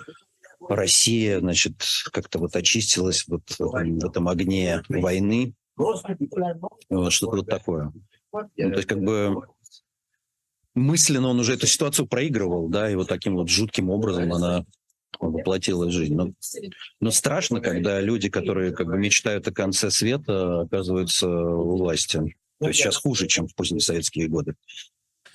Россия, значит, как-то вот очистилась вот в этом огне войны. Вот что-то вот такое. Ну, то есть как бы мысленно он уже эту ситуацию проигрывал, да, и вот таким вот жутким образом она воплотилась жизнь. Но, но страшно, когда люди, которые как бы мечтают о конце света, оказываются у власти. То есть сейчас хуже, чем в поздние советские годы.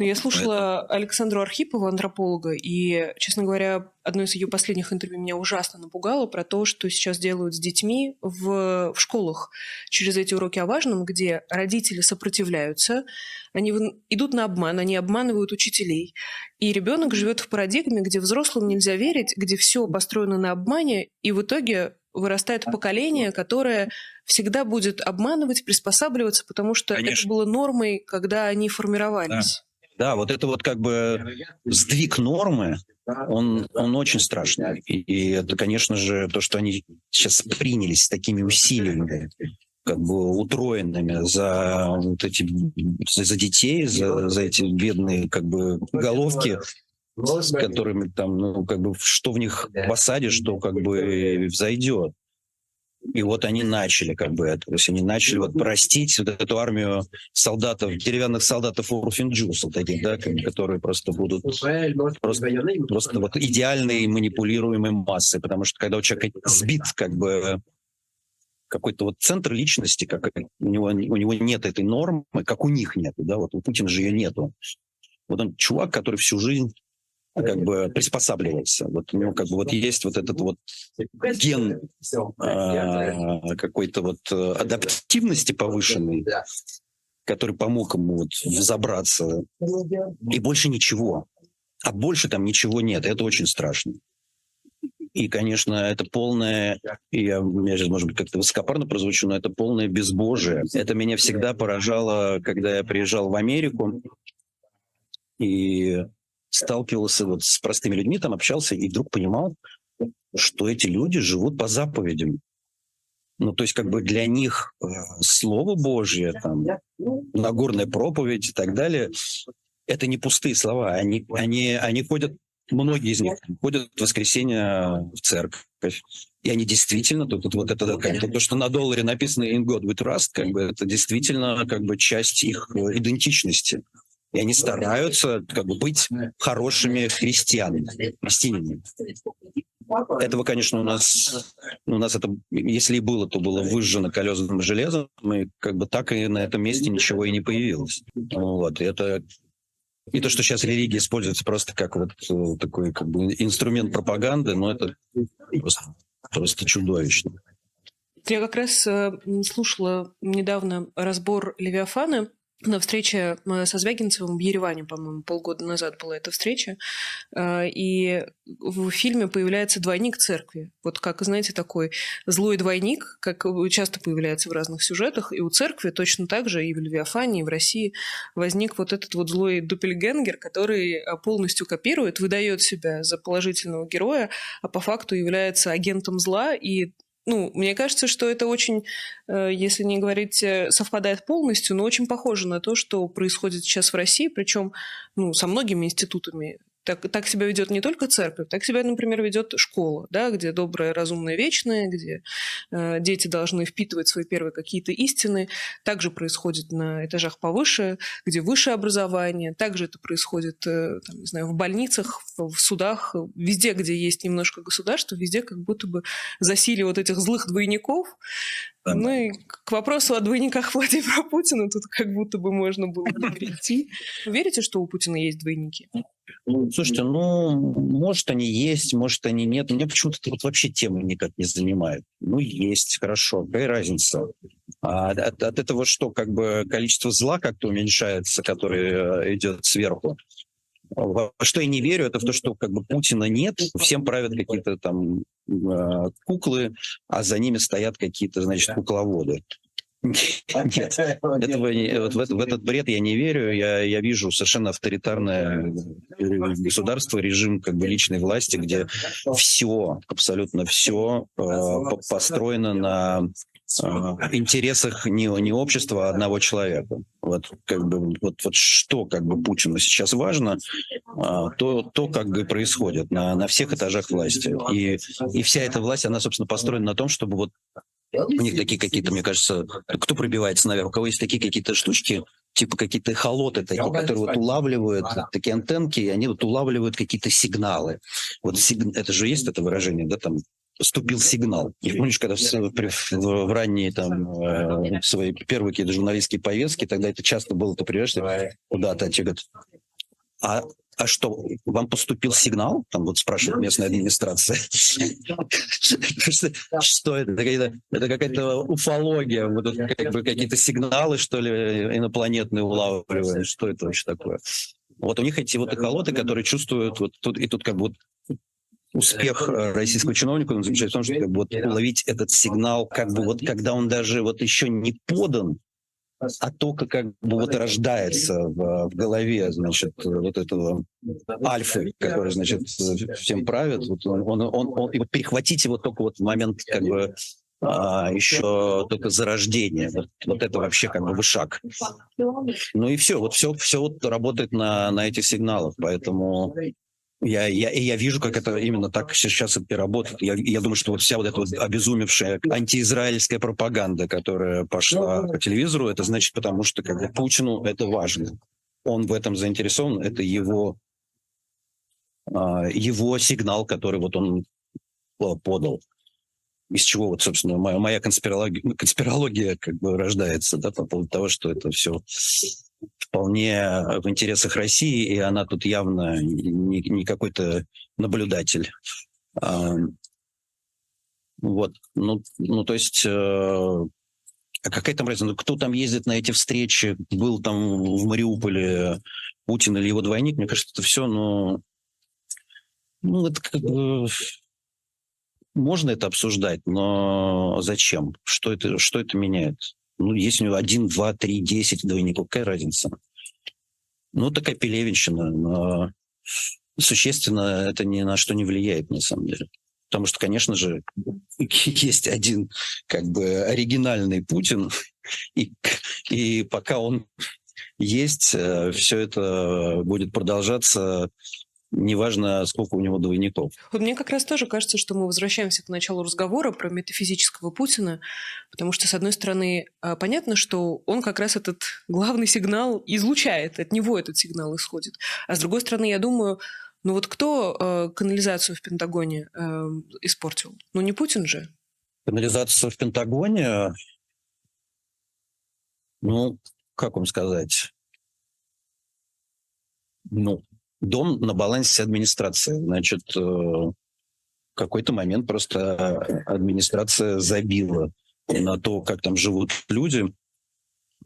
Ну, я слушала Это... Александру Архипову, антрополога, и, честно говоря, одно из ее последних интервью меня ужасно напугало про то, что сейчас делают с детьми в, в школах через эти уроки о важном, где родители сопротивляются, они идут на обман, они обманывают учителей. И ребенок живет в парадигме, где взрослым нельзя верить, где все построено на обмане, и в итоге вырастает поколение, которое всегда будет обманывать, приспосабливаться, потому что Конечно. это было нормой, когда они формировались. Да, вот это вот как бы сдвиг нормы, он, он очень страшный. И, это, конечно же, то, что они сейчас принялись такими усилиями, как бы утроенными за вот эти за детей, за, за эти бедные как бы головки, с которыми там, ну, как бы, что в них посадишь, что как бы взойдет. И вот они начали как бы это. То есть они начали вот простить вот эту армию солдатов, деревянных солдатов Урфинджус, вот таких, да, которые просто будут просто, просто вот идеальной манипулируемой массой. Потому что когда у человека сбит как бы какой-то вот центр личности, как у него, у него нет этой нормы, как у них нет, да, вот у Путина же ее нету. Вот он чувак, который всю жизнь как бы приспосабливался. Вот у него как бы вот есть вот этот вот ген э, какой-то вот э, адаптивности повышенной, который помог ему вот взобраться. И больше ничего. А больше там ничего нет. Это очень страшно. И, конечно, это полное, я, я сейчас, может быть, как-то высокопарно прозвучу, но это полное безбожие. Это меня всегда поражало, когда я приезжал в Америку и сталкивался вот с простыми людьми, там общался, и вдруг понимал, что эти люди живут по заповедям. Ну, то есть как бы для них э, Слово Божье, там, Нагорная проповедь и так далее, это не пустые слова. Они, они, они ходят, многие из них ходят в воскресенье в церковь. И они действительно, тут, тут вот это, как то, что на долларе написано «In God we trust», как бы, это действительно как бы часть их э, идентичности. И они стараются как бы быть хорошими христианами, христианами. Этого, конечно, у нас, у нас это, если и было, то было выжжено колесным железом, и как бы так и на этом месте ничего и не появилось. Вот, это и то, что сейчас религия используется просто как вот э, такой как бы инструмент пропаганды, но это просто, просто чудовищно. Я как раз э, слушала недавно разбор Левиафана, на встрече э, со Звягинцевым в Ереване, по-моему, полгода назад была эта встреча, э, и в фильме появляется двойник церкви. Вот как, знаете, такой злой двойник, как часто появляется в разных сюжетах, и у церкви точно так же и в Левиафане, и в России возник вот этот вот злой дупельгенгер, который э, полностью копирует, выдает себя за положительного героя, а по факту является агентом зла и ну, мне кажется, что это очень, э, если не говорить, э, совпадает полностью, но очень похоже на то, что происходит сейчас в России, причем ну, со многими институтами так, так себя ведет не только церковь, так себя, например, ведет школа, да, где доброе, разумное, вечное, где э, дети должны впитывать свои первые какие-то истины. Также происходит на этажах повыше, где высшее образование. Также это происходит, э, там, не знаю, в больницах, в, в судах, везде, где есть немножко государства, везде как будто бы засилие вот этих злых двойников. Ну и к вопросу о двойниках Владимира Путина тут как будто бы можно было [laughs] перейти. Верите, что у Путина есть двойники? Слушайте, ну, может, они есть, может, они нет. Меня почему-то вот вообще тема никак не занимает. Ну, есть, хорошо, какая разница? А от, от этого что, как бы количество зла как-то уменьшается, которое э, идет сверху? Во что я не верю, это в то, что как бы Путина нет, всем правят какие-то там э, куклы, а за ними стоят какие-то, значит, кукловоды. Нет, этого, вот в, в этот бред я не верю. Я, я вижу совершенно авторитарное государство, режим как бы личной власти, где все, абсолютно все э, построено на э, интересах не, не общества, а одного человека. Вот как бы вот, вот что как бы Путину сейчас важно, э, то, то как бы происходит на, на всех этажах власти. И, и вся эта власть, она, собственно, построена на том, чтобы вот у них такие какие-то, мне кажется, кто пробивается наверх, у кого есть такие какие-то штучки, типа какие-то холоты такие, которые вот улавливают такие антенки, и они вот улавливают какие-то сигналы. Вот сиг... это же есть это выражение, да, там поступил сигнал. И помнишь, когда в, в, в ранние там э, свои первые какие-то журналистские повестки, тогда это часто было, ты приезжаешь куда-то, а тебе говорят, а а что, вам поступил сигнал? Там вот спрашивает местная администрация. [laughs] Что это? Это какая-то уфология, как бы какие-то сигналы, что ли, инопланетные улавливают. Что это вообще такое? Вот у них эти вот эхолоты, которые чувствуют, вот тут и тут как бы успех э, российского чиновника он заключается в том, что как бы вот уловить этот сигнал, как бы вот когда он даже вот еще не подан, а только как бы вот рождается в, в голове, значит, вот этого альфы, который, значит, всем правит, вот он, он, он, он, и вот перехватить его только вот в момент как бы а, еще только зарождения. Вот, вот это вообще как бы вышаг. Ну и все, вот все, все вот работает на, на этих сигналах, поэтому я, я, я вижу, как это именно так сейчас это работает. Я, я думаю, что вот вся вот эта вот обезумевшая антиизраильская пропаганда, которая пошла по телевизору, это значит потому, что как бы Путину это важно. Он в этом заинтересован, это его, а, его сигнал, который вот он подал. из чего вот, собственно, моя, моя конспирология, конспирология как бы рождается, да, по поводу того, что это все вполне в интересах России, и она тут явно не, не какой-то наблюдатель. А, вот, ну, ну то есть, э, а какая там разница? Ну, кто там ездит на эти встречи? Был там в Мариуполе Путин или его двойник? Мне кажется, это все, ну, ну это как бы можно это обсуждать, но зачем? Что это, что это меняет? Ну, если у него один, два, три, десять двойников, какая разница? Ну, такая пелевинщина, но существенно это ни на что не влияет, на самом деле. Потому что, конечно же, [laughs] есть один как бы оригинальный Путин, [laughs] и, и пока он есть, э, все это будет продолжаться неважно, сколько у него двойников. Вот мне как раз тоже кажется, что мы возвращаемся к началу разговора про метафизического Путина, потому что, с одной стороны, а, понятно, что он как раз этот главный сигнал излучает, от него этот сигнал исходит. А с другой стороны, я думаю, ну вот кто э, канализацию в Пентагоне э, испортил? Ну не Путин же. Канализацию в Пентагоне, ну, как вам сказать, ну, дом на балансе администрации. Значит, э, в какой-то момент просто администрация забила на то, как там живут люди.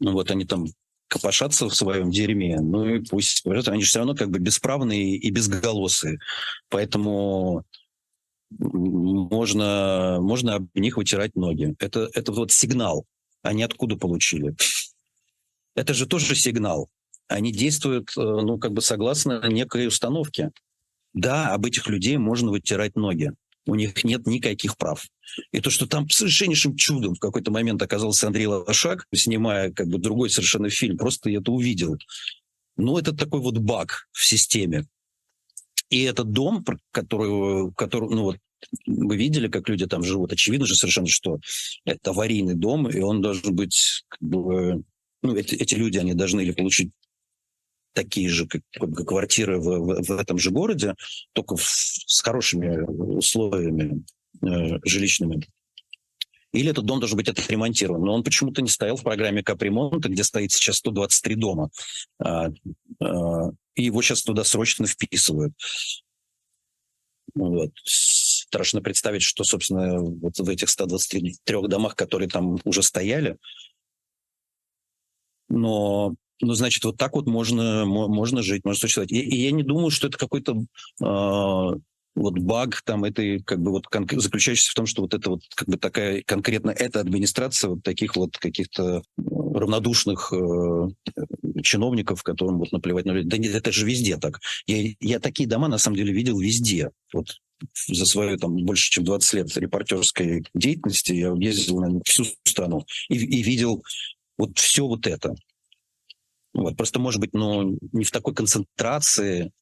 Ну вот они там копошатся в своем дерьме, ну и пусть. Они же все равно как бы бесправные и безголосые. Поэтому можно, можно об них вытирать ноги. Это, это вот сигнал. Они откуда получили? Это же тоже сигнал они действуют, э, ну, как бы согласно некой установке. Да, об этих людей можно вытирать ноги. У них нет никаких прав. И то, что там совершеннейшим чудом в какой-то момент оказался Андрей Лошак, снимая как бы другой совершенно фильм, просто я это увидел. Ну, это такой вот баг в системе. И этот дом, который, который ну вот, вы видели, как люди там живут. Очевидно же совершенно, что это аварийный дом, и он должен быть, как бы, ну, эти, эти люди, они должны или получить такие же как, как квартиры в, в, в этом же городе, только в, с хорошими условиями э, жилищными. Или этот дом должен быть отремонтирован. Но он почему-то не стоял в программе капремонта, где стоит сейчас 123 дома. А, а, и его сейчас туда срочно вписывают. Вот. Страшно представить, что, собственно, вот в этих 123 домах, которые там уже стояли, но ну, значит, вот так вот можно, можно жить, можно существовать. И, и я не думаю, что это какой-то э, вот баг там этой, как бы вот кон- заключающийся в том, что вот это вот как бы такая конкретно эта администрация вот таких вот каких-то равнодушных э, чиновников, которым вот наплевать на людей. Да нет, это же везде так. Я, я такие дома на самом деле видел везде. Вот за свою там больше чем 20 лет репортерской деятельности я ездил на всю страну и, и видел вот все вот это. Вот, просто, может быть, ну, не в такой концентрации,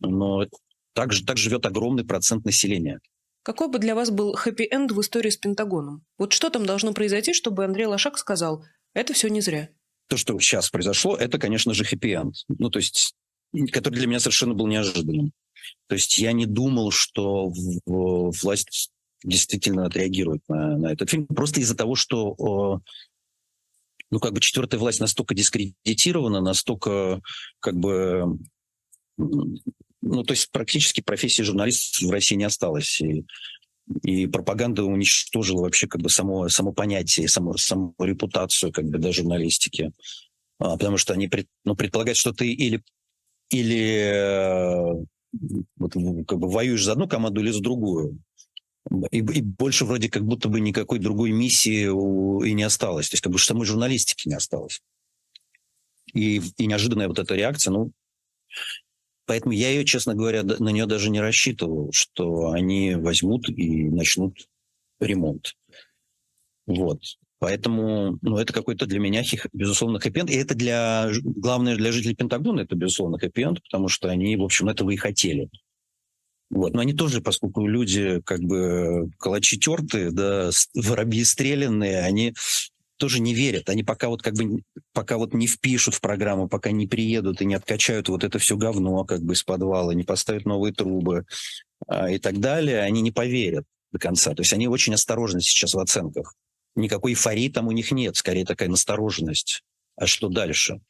но так, так живет огромный процент населения. Какой бы для вас был хэппи-энд в истории с Пентагоном? Вот что там должно произойти, чтобы Андрей Лошак сказал, это все не зря? То, что сейчас произошло, это, конечно же, хэппи-энд. Ну, то есть, который для меня совершенно был неожиданным. То есть я не думал, что власть действительно отреагирует на, на этот фильм, просто из-за того, что ну, как бы четвертая власть настолько дискредитирована, настолько, как бы, ну, то есть практически профессии журналистов в России не осталось. И, и пропаганда уничтожила вообще как бы само, само понятие, саму, саму репутацию как бы, да, журналистики. А, потому что они пред, ну, предполагают, что ты или, или э, вот, как бы воюешь за одну команду или за другую. И, и больше вроде как будто бы никакой другой миссии у, и не осталось. То есть как бы самой журналистики не осталось. И, и неожиданная вот эта реакция, ну, поэтому я ее, честно говоря, на нее даже не рассчитывал, что они возьмут и начнут ремонт. Вот. Поэтому, ну, это какой-то для меня, безусловно, хэппи И это для, главное, для жителей Пентагона это, безусловно, хэппи потому что они, в общем, этого и хотели. Вот. Но они тоже, поскольку люди как бы калачи тертые, да, воробьи стрелянные, они тоже не верят. Они пока вот как бы пока вот не впишут в программу, пока не приедут и не откачают вот это все говно как бы из подвала, не поставят новые трубы а, и так далее, они не поверят. до конца. То есть они очень осторожны сейчас в оценках. Никакой эйфории там у них нет, скорее такая настороженность. А что дальше?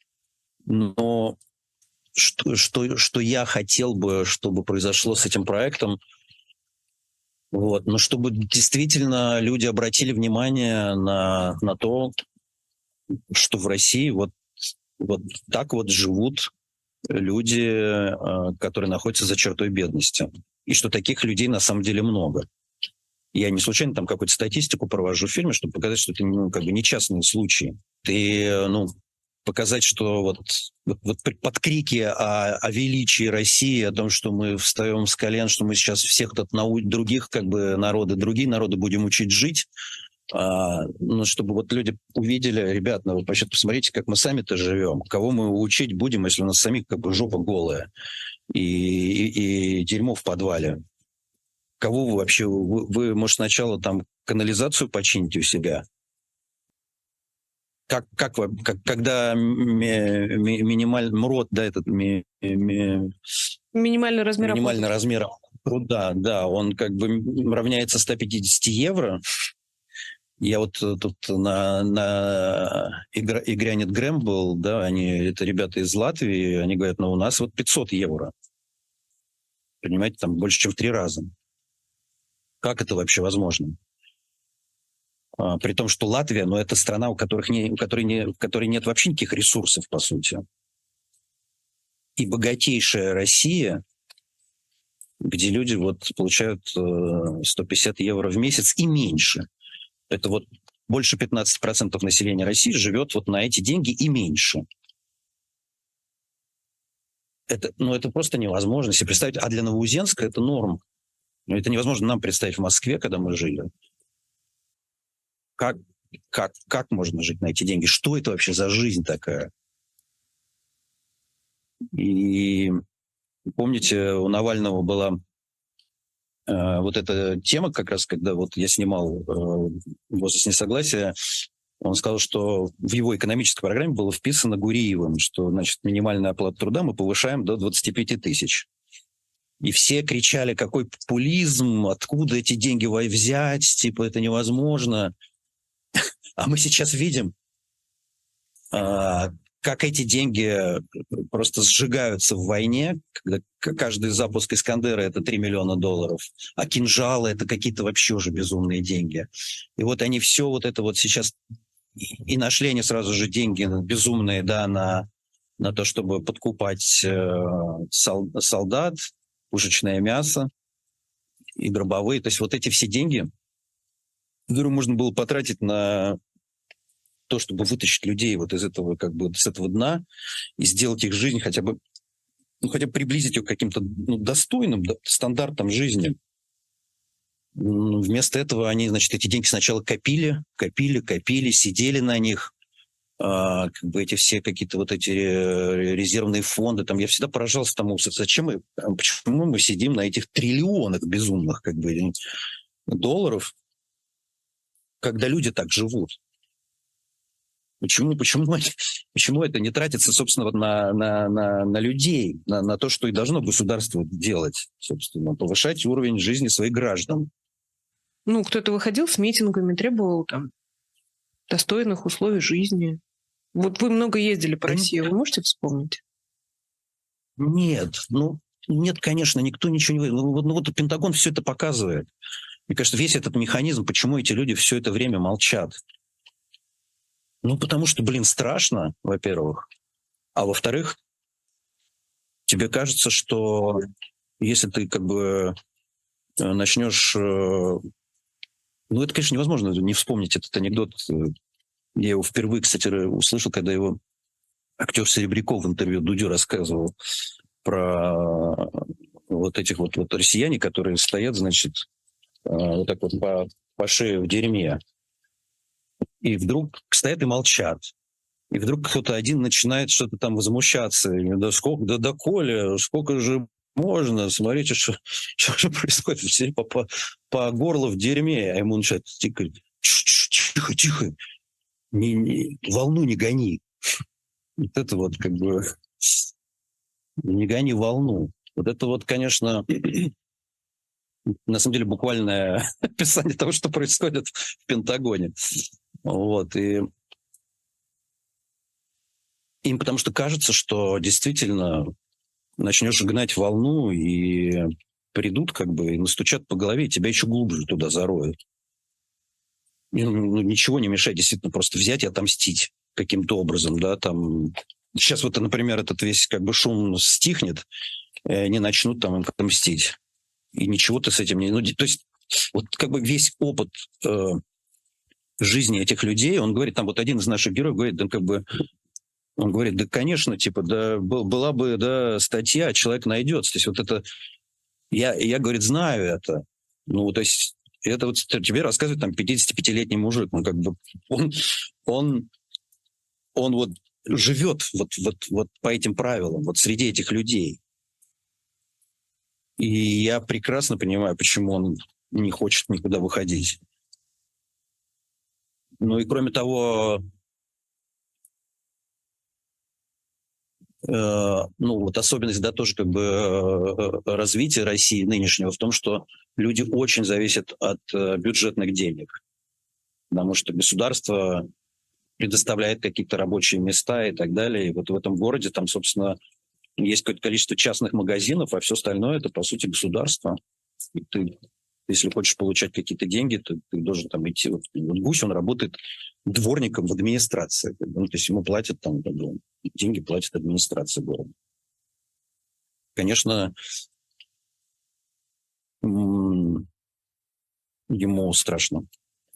Но что, что, что я хотел бы, чтобы произошло с этим проектом, вот, но чтобы действительно люди обратили внимание на, на то, что в России вот, вот так вот живут люди, э, которые находятся за чертой бедности. И что таких людей на самом деле много. Я не случайно там какую-то статистику провожу в фильме, чтобы показать, что это ну, как бы не частные случаи. Ты, ну, показать, что вот, вот, вот под крики о, о величии России, о том, что мы встаем с колен, что мы сейчас всех тут нау- других как бы народы, другие народы будем учить жить, а, ну, чтобы вот люди увидели, ребят, ну, вообще посмотрите, как мы сами-то живем, кого мы учить будем, если у нас самих как бы жопа голая и, и, и дерьмо в подвале кого вы вообще, вы, вы, может, сначала там канализацию почините у себя? Как, как как, когда ми, ми, минимальный МРОД, да, этот ми, ми, минимальный размер минимальный размер труда, да, он как бы равняется 150 евро. Я вот тут на, на игра, игре Нет Грэм был, да, они, это ребята из Латвии, они говорят, ну, у нас вот 500 евро. Понимаете, там больше, чем в три раза. Как это вообще возможно? А, при том, что Латвия, ну, это страна, у, которых не, у, которой не, у которой нет вообще никаких ресурсов, по сути. И богатейшая Россия, где люди вот получают 150 э, евро в месяц и меньше. Это вот больше 15% населения России живет вот на эти деньги и меньше. Это, ну, это просто невозможно себе представить. А для Новоузенска это норм. Но это невозможно нам представить в Москве, когда мы жили. Как, как, как можно жить на эти деньги? Что это вообще за жизнь такая? И помните, у Навального была э, вот эта тема, как раз когда вот я снимал э, «Возраст несогласия», он сказал, что в его экономической программе было вписано Гуриевым, что значит, минимальная оплата труда мы повышаем до 25 тысяч. И все кричали, какой популизм, откуда эти деньги взять, типа это невозможно. А мы сейчас видим, а, как эти деньги просто сжигаются в войне, когда каждый запуск Искандера – это 3 миллиона долларов, а кинжалы – это какие-то вообще уже безумные деньги. И вот они все вот это вот сейчас и нашли они сразу же деньги безумные, да, на, на то, чтобы подкупать э, солдат, пушечное мясо и дробовые. То есть вот эти все деньги, которые можно было потратить на то, чтобы вытащить людей вот из этого, как бы, с этого дна и сделать их жизнь хотя бы, ну, хотя бы приблизить ее к каким-то ну, достойным да, стандартам жизни. Вместо этого они, значит, эти деньги сначала копили, копили, копили, сидели на них, а, как бы эти все какие-то вот эти э, резервные фонды, там я всегда поражался тому, зачем мы, а почему мы сидим на этих триллионах безумных как бы долларов, когда люди так живут. Почему, почему, [laughs] почему это не тратится, собственно, на, на, на, на людей, на, на то, что и должно государство делать, собственно, повышать уровень жизни своих граждан? Ну, кто-то выходил с митингами, требовал там достойных условий жизни. Вот вы много ездили по России, вы можете вспомнить? Нет, ну, нет, конечно, никто ничего не... Ну, ну вот Пентагон все это показывает. Мне кажется, весь этот механизм, почему эти люди все это время молчат. Ну, потому что, блин, страшно, во-первых. А во-вторых, тебе кажется, что если ты как бы э, начнешь... Э, ну, это, конечно, невозможно не вспомнить этот анекдот э, я его впервые, кстати, услышал, когда его актер Серебряков в интервью Дудю рассказывал про вот этих вот, вот россияне, которые стоят, значит, э, вот так вот по, по шее в дерьме. И вдруг стоят и молчат. И вдруг кто-то один начинает что-то там возмущаться. Да сколько, да Коля, сколько же можно, смотрите, что, [laughs] что же происходит. [laughs] Все по, по, по горло в дерьме. А ему начинает тихо, тихо, тихо, не, не, волну не гони. [laughs] Вот это вот как бы не гони волну. Вот это вот, конечно, [clears throat] на самом деле буквальное [laughs] описание того, что происходит в Пентагоне. Вот, и им потому что кажется, что действительно начнешь гнать волну, и придут как бы и настучат по голове, и тебя еще глубже туда зароют. Ну, ну, ничего не мешает действительно просто взять и отомстить каким-то образом, да, там... Сейчас вот, например, этот весь как бы шум стихнет, и они начнут там им отомстить. И ничего ты с этим не... Ну, то есть вот как бы весь опыт э, жизни этих людей, он говорит, там вот один из наших героев говорит, да, как бы он говорит, да, конечно, типа, да, была бы, да, статья, человек найдется. То есть вот это... Я, я, говорит, знаю это. Ну, то есть это вот тебе рассказывает там 55-летний мужик. Ну, как бы он, он, он вот живет вот, вот, вот по этим правилам, вот среди этих людей. И я прекрасно понимаю, почему он не хочет никуда выходить. Ну и кроме того, Э, ну, вот особенность, да, тоже как бы э, развития России нынешнего в том, что люди очень зависят от э, бюджетных денег, потому что государство предоставляет какие-то рабочие места и так далее. И вот в этом городе там, собственно, есть какое-то количество частных магазинов, а все остальное это, по сути, государство. И ты, если хочешь получать какие-то деньги, то ты должен там идти. Вот, вот Гусь, он работает дворником в администрации. Ну, то есть ему платят там, деньги платит администрация города. Конечно, ему страшно.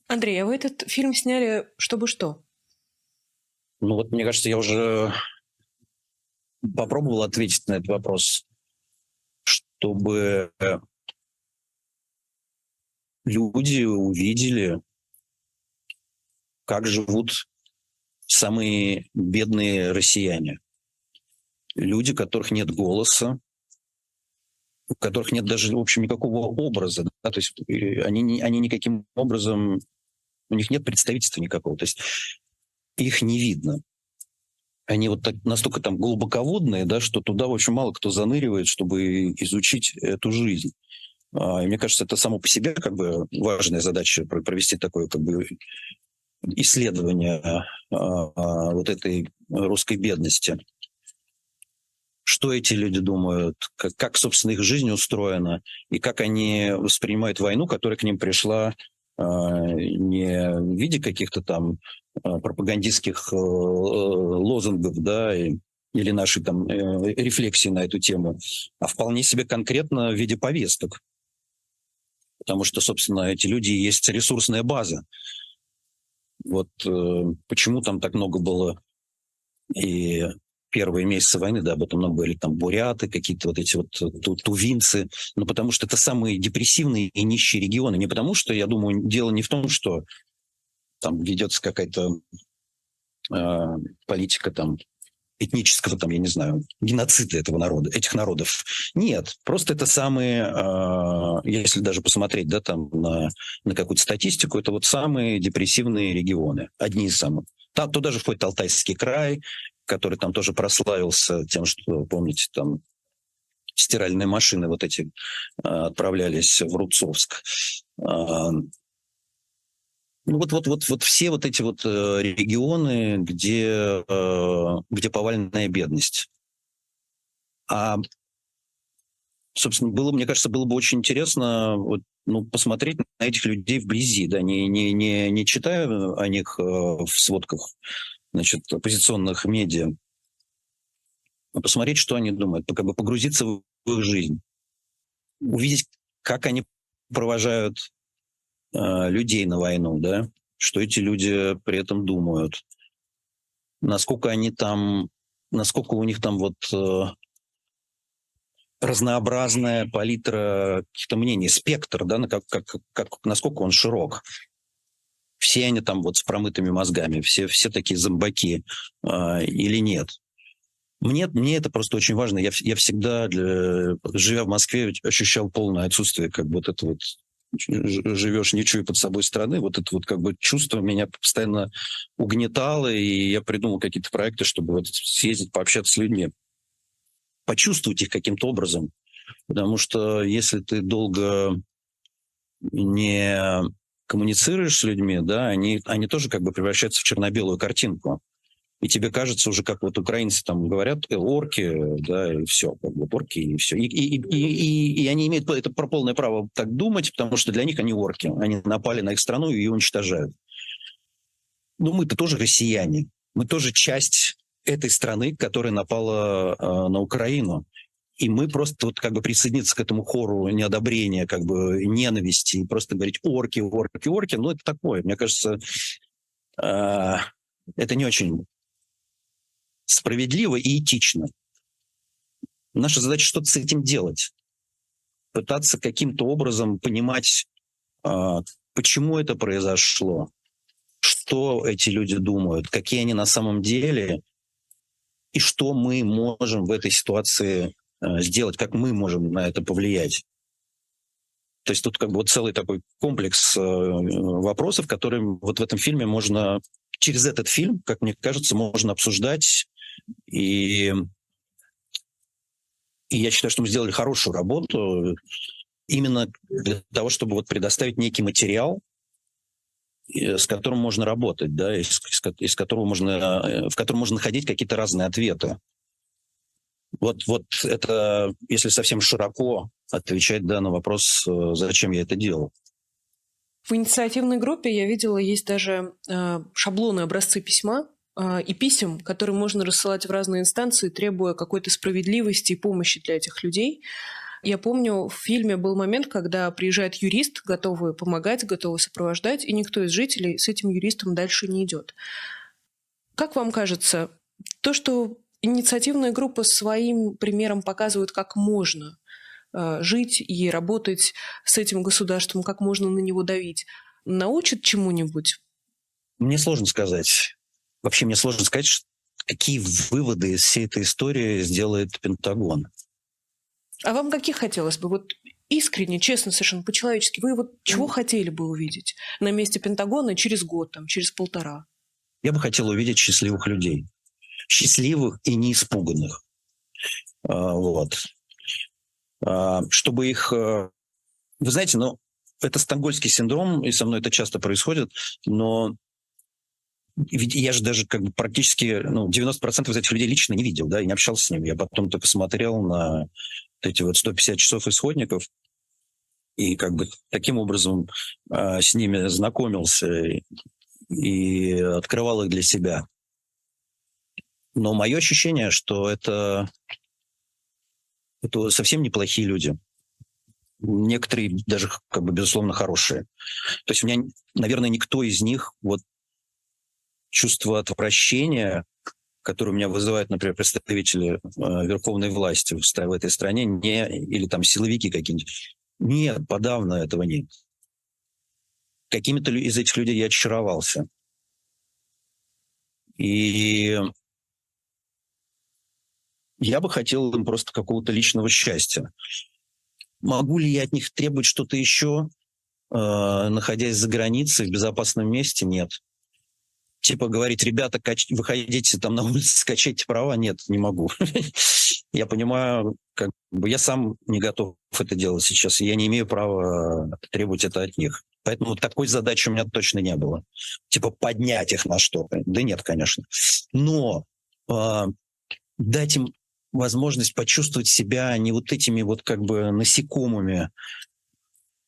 Андрей, а вы этот фильм сняли чтобы что? Ну вот, мне кажется, я уже попробовал ответить на этот вопрос, чтобы люди увидели, как живут самые бедные россияне. Люди, у которых нет голоса, у которых нет даже, в общем, никакого образа. Да? То есть э, они, они никаким образом, у них нет представительства никакого. То есть их не видно. Они вот так, настолько там глубоководные, да, что туда очень мало кто заныривает, чтобы изучить эту жизнь. А, и мне кажется, это само по себе как бы важная задача провести такое как бы исследования а, а, вот этой русской бедности. Что эти люди думают, как, как, собственно, их жизнь устроена, и как они воспринимают войну, которая к ним пришла не в виде каких-то там пропагандистских э, лозунгов, да, и, или нашей там э, рефлексии на эту тему, а вполне себе конкретно в виде повесток. Потому что, собственно, эти люди есть ресурсная база. Вот э, почему там так много было и первые месяцы войны, да, об этом много были, там буряты, какие-то вот эти вот ту, тувинцы, ну, потому что это самые депрессивные и нищие регионы. Не потому что, я думаю, дело не в том, что там ведется какая-то э, политика там этнического, там, я не знаю, геноцида этого народа, этих народов. Нет, просто это самые, э, если даже посмотреть, да, там на, на какую-то статистику, это вот самые депрессивные регионы, одни из самых. Там туда же входит Алтайский край, который там тоже прославился тем, что, помните, там стиральные машины вот эти э, отправлялись в Рубцовск. Э, ну, вот, вот, вот, вот все вот эти вот э, регионы, где, э, где повальная бедность. А, собственно, было, мне кажется, было бы очень интересно вот, ну, посмотреть на этих людей вблизи, да, не, не, не, не читая о них э, в сводках значит, оппозиционных медиа, а посмотреть, что они думают, как бы погрузиться в их жизнь, увидеть, как они провожают Э, людей на войну, да, что эти люди при этом думают, насколько они там, насколько у них там вот э, разнообразная палитра каких-то мнений, спектр, да, как, как, как, насколько он широк. Все они там вот с промытыми мозгами, все, все такие зомбаки э, или нет. Мне, мне это просто очень важно. Я, я всегда, для, живя в Москве, ощущал полное отсутствие как вот этого вот живешь, не чуя под собой страны, вот это вот как бы чувство меня постоянно угнетало, и я придумал какие-то проекты, чтобы вот съездить, пообщаться с людьми, почувствовать их каким-то образом. Потому что если ты долго не коммуницируешь с людьми, да, они, они тоже как бы превращаются в черно-белую картинку. И тебе кажется уже, как вот украинцы там говорят, «Э, орки, да, и все, как бы орки, и все. И, и, и, и, и они имеют это про полное право так думать, потому что для них они орки. Они напали на их страну и ее уничтожают. Ну, мы-то тоже россияне. Мы тоже часть этой страны, которая напала э, на Украину. И мы просто вот как бы присоединиться к этому хору неодобрения, как бы ненависти, и просто говорить орки, орки, орки, ну это такое. Мне кажется, э, это не очень справедливо и этично. Наша задача что-то с этим делать. Пытаться каким-то образом понимать, э, почему это произошло, что эти люди думают, какие они на самом деле, и что мы можем в этой ситуации сделать, как мы можем на это повлиять. То есть тут как бы вот целый такой комплекс э, вопросов, которые вот в этом фильме можно, через этот фильм, как мне кажется, можно обсуждать. И, и я считаю, что мы сделали хорошую работу именно для того, чтобы вот предоставить некий материал, э, с которым можно работать, да, из, из которого можно, в котором можно находить какие-то разные ответы. Вот, вот это, если совсем широко отвечать да, на вопрос, э, зачем я это делал. В инициативной группе я видела, есть даже э, шаблоны, образцы письма э, и писем, которые можно рассылать в разные инстанции, требуя какой-то справедливости и помощи для этих людей. Я помню, в фильме был момент, когда приезжает юрист, готовый помогать, готовый сопровождать, и никто из жителей с этим юристом дальше не идет. Как вам кажется, то, что Инициативная группа своим примером показывает, как можно э, жить и работать с этим государством, как можно на него давить. Научит чему-нибудь? Мне сложно сказать. Вообще мне сложно сказать, какие выводы из всей этой истории сделает Пентагон. А вам каких хотелось бы? Вот искренне, честно, совершенно по-человечески, вы вот чего mm. хотели бы увидеть на месте Пентагона через год, там, через полтора? Я бы хотел увидеть счастливых людей счастливых и не испуганных. А, вот. А, чтобы их... Э, вы знаете, ну, это стокгольский синдром, и со мной это часто происходит, но ведь я же даже как бы практически ну, 90% из этих людей лично не видел, да, и не общался с ними. Я потом только смотрел на вот эти вот 150 часов исходников, и как бы таким образом э, с ними знакомился и открывал их для себя. Но мое ощущение, что это, это совсем неплохие люди. Некоторые даже, как бы, безусловно, хорошие. То есть у меня, наверное, никто из них вот чувство отвращения, которое у меня вызывают, например, представители э, верховной власти в, в этой стране, не, или там силовики какие-нибудь. Нет, подавно этого нет. Какими-то из этих людей я очаровался. И я бы хотел им просто какого-то личного счастья. Могу ли я от них требовать что-то еще, э, находясь за границей, в безопасном месте? Нет. Типа говорить, ребята, кач... выходите там на улицу, скачайте права? Нет, не могу. [laughs] Я понимаю, как бы я сам не готов это делать сейчас, я не имею права требовать это от них. Поэтому такой задачи у меня точно не было. Типа поднять их на что-то. Да нет, конечно. Но э, дать им возможность почувствовать себя не вот этими вот как бы насекомыми,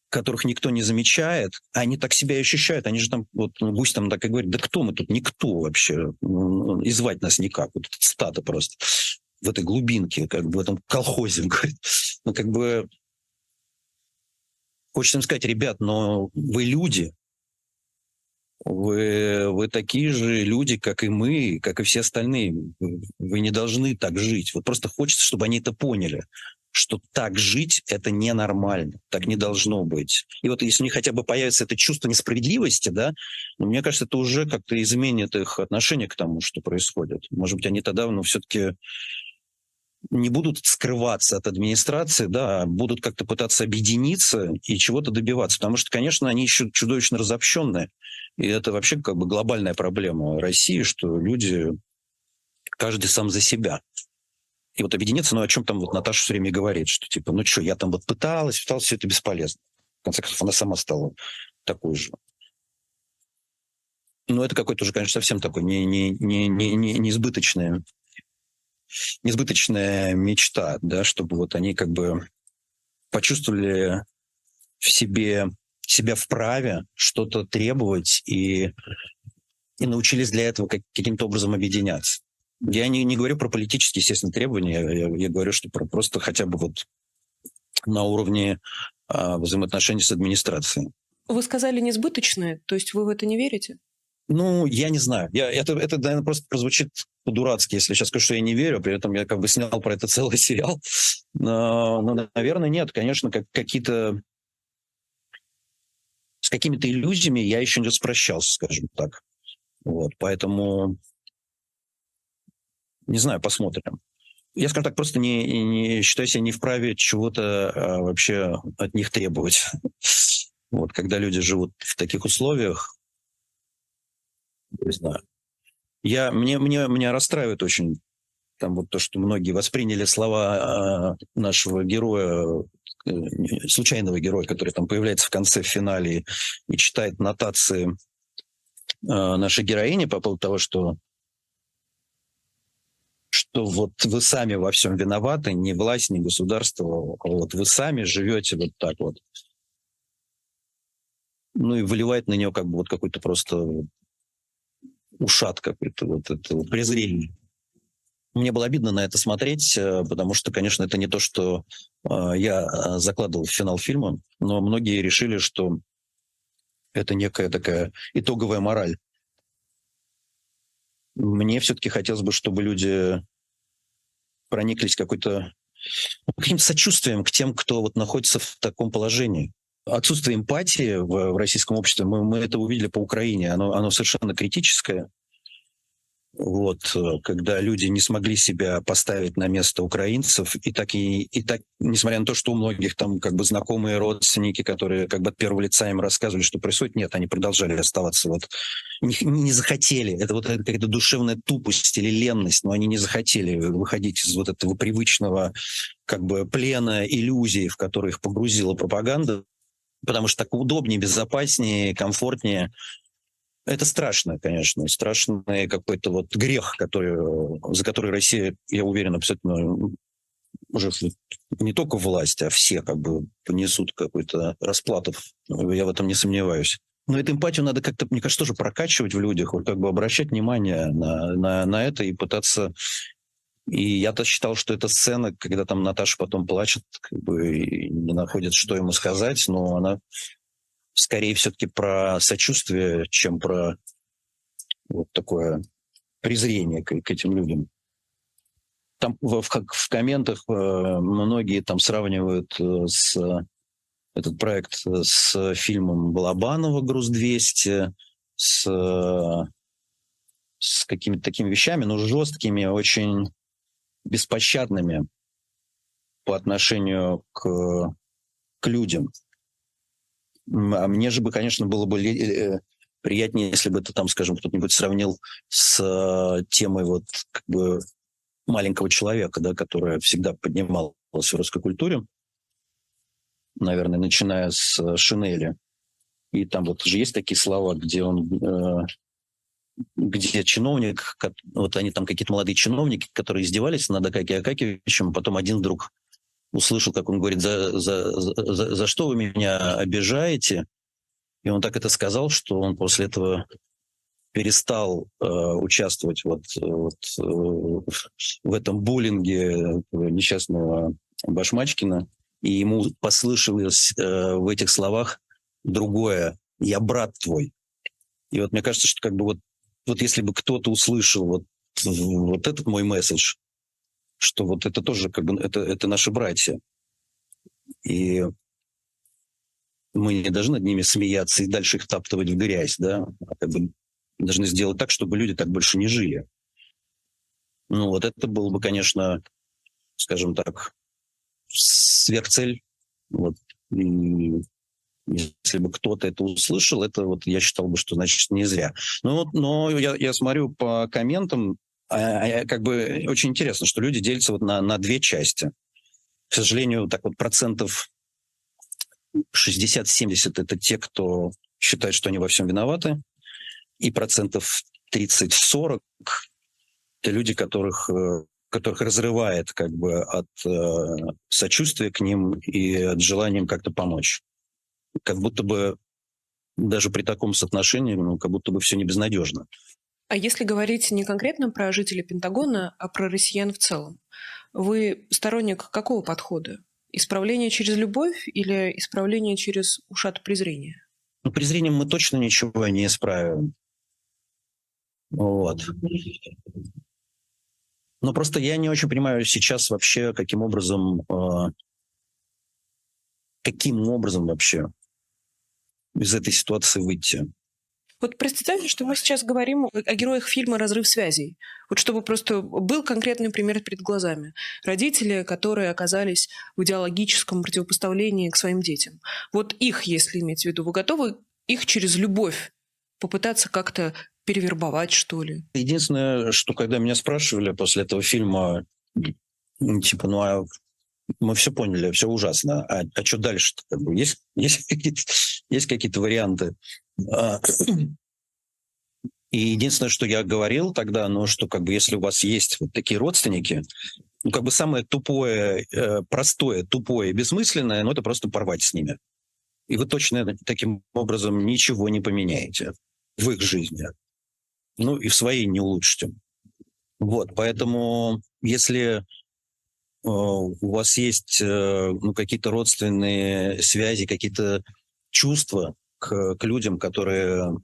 которых никто не замечает, а они так себя и ощущают. Они же там, вот ну, гусь там так и говорит, да кто мы тут? Никто вообще. Ну, и звать нас никак. Вот стата просто в этой глубинке, как бы в этом колхозе. [laughs] Говорит. Ну, как бы хочется им сказать, ребят, но вы люди, вы, вы такие же люди, как и мы, как и все остальные. Вы не должны так жить. Вот просто хочется, чтобы они это поняли, что так жить — это ненормально, так не должно быть. И вот если у них хотя бы появится это чувство несправедливости, да, ну, мне кажется, это уже как-то изменит их отношение к тому, что происходит. Может быть, они тогда, ну, все-таки не будут скрываться от администрации, да, а будут как-то пытаться объединиться и чего-то добиваться. Потому что, конечно, они еще чудовищно разобщенные. И это вообще как бы глобальная проблема России, что люди, каждый сам за себя. И вот объединиться, ну, о чем там вот Наташа все время говорит, что типа, ну что, я там вот пыталась, пыталась, все это бесполезно. В конце концов, она сама стала такой же. Но это какой-то уже, конечно, совсем такой не, не, не, не, не, неизбыточная, неизбыточная мечта, да, чтобы вот они как бы почувствовали в себе себя вправе что-то требовать и, и научились для этого как, каким-то образом объединяться. Я не, не говорю про политические, естественно, требования, я, я говорю, что про просто хотя бы вот на уровне а, взаимоотношений с администрацией. Вы сказали несбыточное, то есть вы в это не верите? Ну, я не знаю. Я, это, это, наверное, просто прозвучит по-дурацки, если сейчас скажу, что я не верю, при этом я как бы снял про это [laughs] целый сериал. Но, но наверное, нет. Конечно, как, какие-то с какими-то иллюзиями я еще не распрощался, скажем так. Вот, поэтому не знаю, посмотрим. Я, скажем так, просто не, не считаю себя не вправе чего-то а, вообще от них требовать. [laughs] Вот, когда люди живут в таких условиях, не знаю. Я, мне, мне, меня расстраивает очень там вот то, что многие восприняли слова э, нашего героя, э, случайного героя, который там появляется в конце в финале и читает нотации э, нашей героини по поводу того, что что вот вы сами во всем виноваты, не власть, не государство, а вот вы сами живете вот так вот. Ну и выливает на нее как бы вот какой-то просто ушат какой-то, вот это вот презрение. Мне было обидно на это смотреть, э, потому что, конечно, это не то, что э, я э, закладывал в финал фильма, но многие решили, что это некая такая итоговая мораль мне все-таки хотелось бы, чтобы люди прониклись какой-то ну, каким-то сочувствием к тем, кто вот находится в таком положении. Отсутствие эмпатии в, в российском обществе, мы, мы это увидели по Украине, оно, оно совершенно критическое. Вот, э, когда люди не смогли себя поставить на место украинцев, и так, и, и так, несмотря на то, что у многих там как бы знакомые родственники, которые как бы от первого лица им рассказывали, что происходит, нет, они продолжали оставаться вот, не, не захотели, это вот какая-то душевная тупость или ленность, но они не захотели выходить из вот этого привычного как бы плена иллюзий, в которые их погрузила пропаганда, потому что так удобнее, безопаснее, комфортнее это страшно, конечно, страшный какой-то вот грех, который, за который Россия, я уверен, абсолютно уже не только власть, а все как бы понесут какую-то расплату. Я в этом не сомневаюсь. Но эту эмпатию надо как-то, мне кажется, тоже прокачивать в людях, вот как бы обращать внимание на, на, на это и пытаться... И я-то считал, что эта сцена, когда там Наташа потом плачет, как бы не находит, что ему сказать, но она скорее все-таки про сочувствие, чем про вот такое презрение к, к этим людям. Там в, в, в комментах э, многие там сравнивают э, с этот проект с фильмом Балабанова «Груз-200», с, с какими-то такими вещами, но жесткими, очень беспощадными по отношению к, к людям. А мне же бы, конечно, было бы э, приятнее, если бы это там, скажем, кто-нибудь сравнил с э, темой вот как бы маленького человека, да, которая всегда поднималась в русской культуре, наверное, начиная с э, Шинели. И там вот же есть такие слова, где он, где чиновник, вот они там какие-то молодые чиновники, которые издевались над Акаки Акакевичем, потом один вдруг услышал, как он говорит, за, за, за, за что вы меня обижаете? И он так это сказал, что он после этого перестал э, участвовать вот, вот э, в этом буллинге несчастного Башмачкина, и ему послышалось э, в этих словах другое «я брат твой». И вот мне кажется, что как бы вот, вот если бы кто-то услышал вот, вот этот мой месседж, что вот это тоже как бы это, это наши братья. И мы не должны над ними смеяться и дальше их таптывать в грязь, да, а как бы должны сделать так, чтобы люди так больше не жили. Ну вот это было бы, конечно, скажем так, сверхцель. Вот. И если бы кто-то это услышал, это вот я считал бы, что значит не зря. Ну вот, но я, я смотрю по комментам, а, а, как бы очень интересно, что люди делятся вот на, на две части. К сожалению, так вот процентов 60-70 это те, кто считает, что они во всем виноваты, и процентов 30-40 это люди, которых, э, которых разрывает как бы от э, сочувствия к ним и от желания как-то помочь. Как будто бы даже при таком соотношении, ну, как будто бы все не безнадежно. А если говорить не конкретно про жителей Пентагона, а про россиян в целом, вы сторонник какого подхода? Исправление через любовь или исправление через ушат презрения? Ну, презрением мы точно ничего не исправим. Вот. Но просто я не очень понимаю сейчас вообще, каким образом, э, каким образом вообще из этой ситуации выйти. Вот представьте, что мы сейчас говорим о героях фильма «Разрыв связей». Вот чтобы просто был конкретный пример перед глазами. Родители, которые оказались в идеологическом противопоставлении к своим детям. Вот их, если иметь в виду, вы готовы их через любовь попытаться как-то перевербовать, что ли? Единственное, что когда меня спрашивали после этого фильма, типа, ну а мы все поняли, все ужасно. А, а что дальше? -то? Как бы есть, есть какие-то есть какие-то варианты. А, и единственное, что я говорил тогда, ну, что как бы если у вас есть вот такие родственники, ну, как бы самое тупое, э, простое, тупое, бессмысленное, ну, это просто порвать с ними. И вы точно таким образом ничего не поменяете в их жизни. Ну, и в своей не улучшите. Вот, поэтому если Э, у вас есть э, ну, какие-то родственные связи, какие-то чувства к, к людям, которые,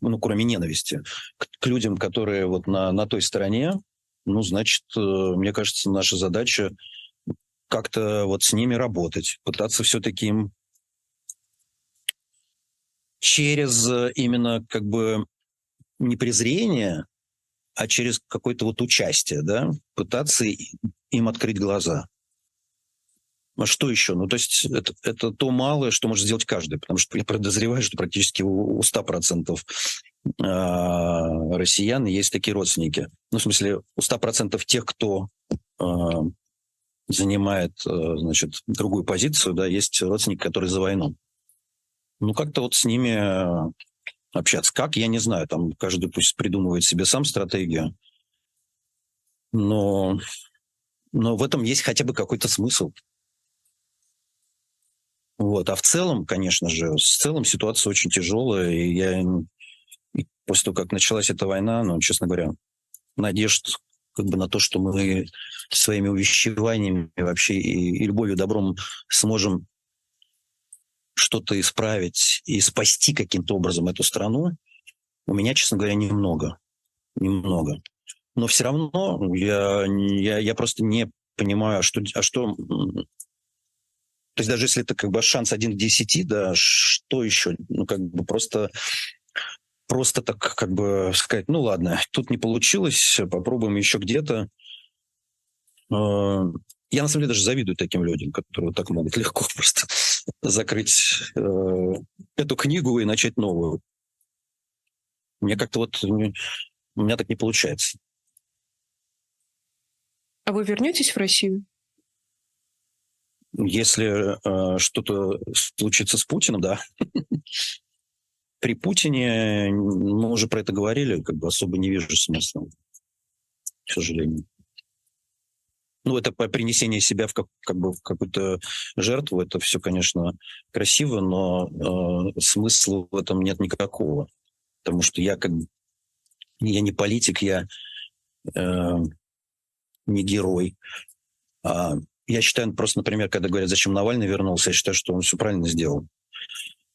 ну, кроме ненависти, к, к людям, которые вот на, на той стороне, ну, значит, э, мне кажется, наша задача как-то вот с ними работать, пытаться все-таки им через именно как бы не презрение, а через какое-то вот участие, да, пытаться им открыть глаза. А что еще? Ну, то есть это, это то малое, что может сделать каждый, потому что я подозреваю, что практически у, у 100% э, россиян есть такие родственники. Ну, в смысле, у 100% тех, кто э, занимает, значит, другую позицию, да, есть родственники, которые за войну. Ну, как-то вот с ними общаться. Как, я не знаю, там каждый пусть придумывает себе сам стратегию, но но в этом есть хотя бы какой-то смысл. Вот. А в целом, конечно же, в целом ситуация очень тяжелая, и я и после того, как началась эта война, ну, честно говоря, надежд как бы на то, что мы своими увещеваниями вообще и, и любовью, добром сможем что-то исправить и спасти каким-то образом эту страну, у меня, честно говоря, немного. Немного но все равно я, я, я просто не понимаю, а что, а что... То есть даже если это как бы шанс один к десяти, да, что еще? Ну, как бы просто просто так как бы сказать, ну ладно, тут не получилось, попробуем еще где-то. А, я на самом деле даже завидую таким людям, которые так могут легко [laughs] просто закрыть э, эту книгу и начать новую. Мне как-то вот у меня так не получается. А вы вернетесь в Россию? Если э, что-то случится с Путиным, да. [laughs] При Путине, мы уже про это говорили, как бы особо не вижу смысла, к сожалению. Ну, это принесение себя в, как, как бы в какую-то жертву, это все, конечно, красиво, но э, смысла в этом нет никакого. Потому что я как я не политик, я э, не герой. А, я считаю, просто, например, когда говорят, зачем Навальный вернулся, я считаю, что он все правильно сделал.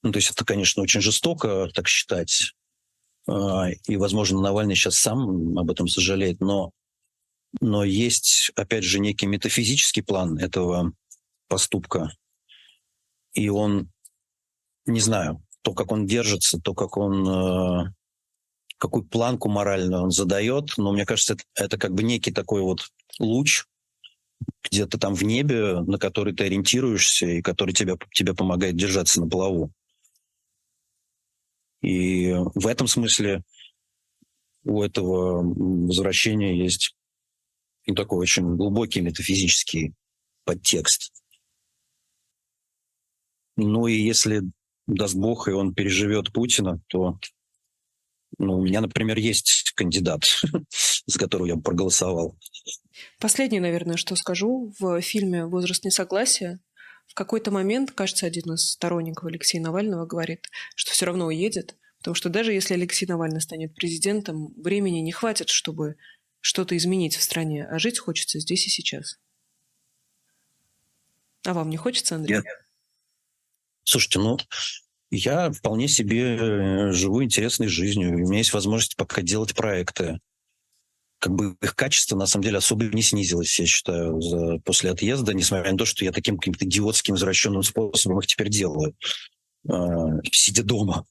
Ну, то есть это, конечно, очень жестоко так считать. А, и, возможно, Навальный сейчас сам об этом сожалеет, но, но есть, опять же, некий метафизический план этого поступка. И он, не знаю, то, как он держится, то, как он э, какую планку моральную он задает, но мне кажется, это, это как бы некий такой вот луч где-то там в небе, на который ты ориентируешься и который тебя, тебе помогает держаться на плаву. И в этом смысле у этого возвращения есть ну, такой очень глубокий метафизический подтекст. Ну и если даст Бог, и он переживет Путина, то ну, у меня, например, есть кандидат, [laughs] за которого я проголосовал. Последнее, наверное, что скажу. В фильме «Возраст несогласия» в какой-то момент, кажется, один из сторонников Алексея Навального говорит, что все равно уедет, потому что даже если Алексей Навальный станет президентом, времени не хватит, чтобы что-то изменить в стране, а жить хочется здесь и сейчас. А вам не хочется, Андрей? Нет. Слушайте, ну, я вполне себе э, живу интересной жизнью. У меня есть возможность пока делать проекты. Как бы их качество, на самом деле, особо не снизилось, я считаю, за, после отъезда, несмотря на то, что я таким каким-то идиотским, извращенным способом их теперь делаю, э, сидя дома.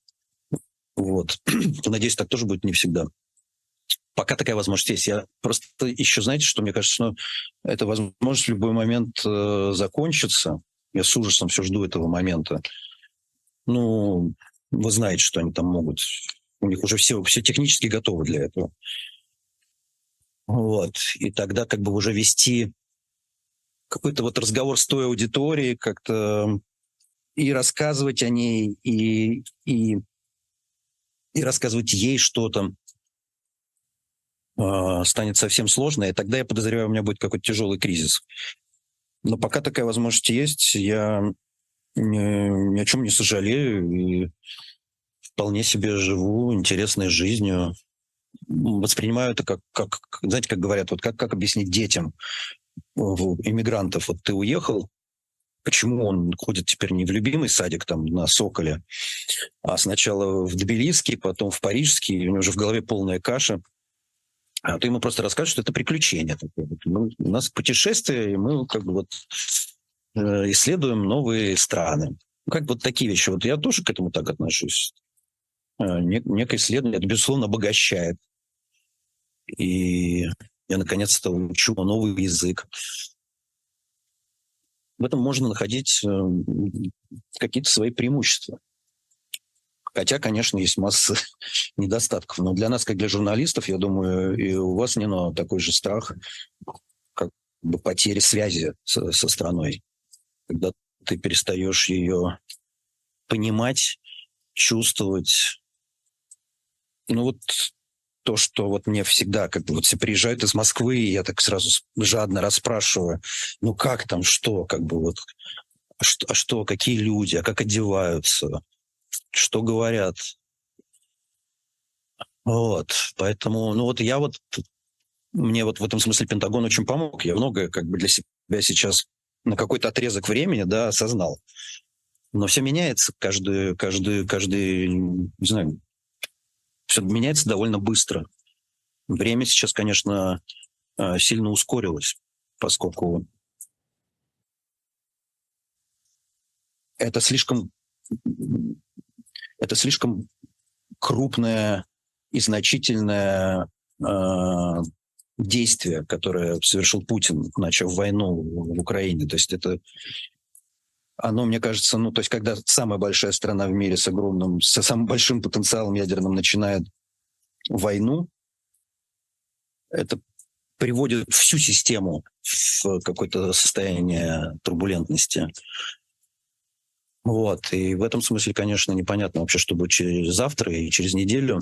Вот. [clears throat] Надеюсь, так тоже будет не всегда. Пока такая возможность есть. Я просто еще, знаете, что мне кажется, что эта возможность в любой момент э, закончится. Я с ужасом все жду этого момента. Ну, вы знаете, что они там могут. У них уже все, все технически готовы для этого. Вот. И тогда как бы уже вести какой-то вот разговор с той аудиторией, как-то и рассказывать о ней, и, и, и рассказывать ей что-то э, станет совсем сложно, и тогда, я подозреваю, у меня будет какой-то тяжелый кризис. Но пока такая возможность есть, я ни, ни о чем не сожалею и вполне себе живу интересной жизнью. Воспринимаю это как, как знаете, как говорят, вот как, как объяснить детям иммигрантов. Вот ты уехал, почему он ходит теперь не в любимый садик там на Соколе, а сначала в Тбилисский, потом в Парижский, у него уже в голове полная каша. А ты ему просто расскажешь, что это приключение. Ну, у нас путешествие, и мы как бы вот Э, исследуем новые страны. Как вот такие вещи. Вот я тоже к этому так отношусь. Э, некое исследование, это, безусловно, обогащает. И я, наконец-то, учу новый язык. В этом можно находить э, какие-то свои преимущества. Хотя, конечно, есть масса [laughs] недостатков. Но для нас, как для журналистов, я думаю, и у вас, Нино, такой же страх, как бы потери связи со, со страной когда ты перестаешь ее понимать, чувствовать. Ну вот то, что вот мне всегда, как бы вот все приезжают из Москвы, и я так сразу жадно расспрашиваю, ну как там, что, как бы вот, а что, а что какие люди, а как одеваются, что говорят. Вот, поэтому, ну вот я вот, мне вот в этом смысле Пентагон очень помог. Я многое как бы для себя сейчас на какой-то отрезок времени, да, осознал. Но все меняется каждый, каждый, каждый, не знаю, все меняется довольно быстро. Время сейчас, конечно, э, сильно ускорилось, поскольку это слишком, это слишком крупное и значительное э, действия, которое совершил Путин, начав войну в Украине. То есть это оно, мне кажется, ну, то есть когда самая большая страна в мире с огромным, с самым большим потенциалом ядерным начинает войну, это приводит всю систему в какое-то состояние турбулентности. Вот. И в этом смысле, конечно, непонятно вообще, что будет через завтра и через неделю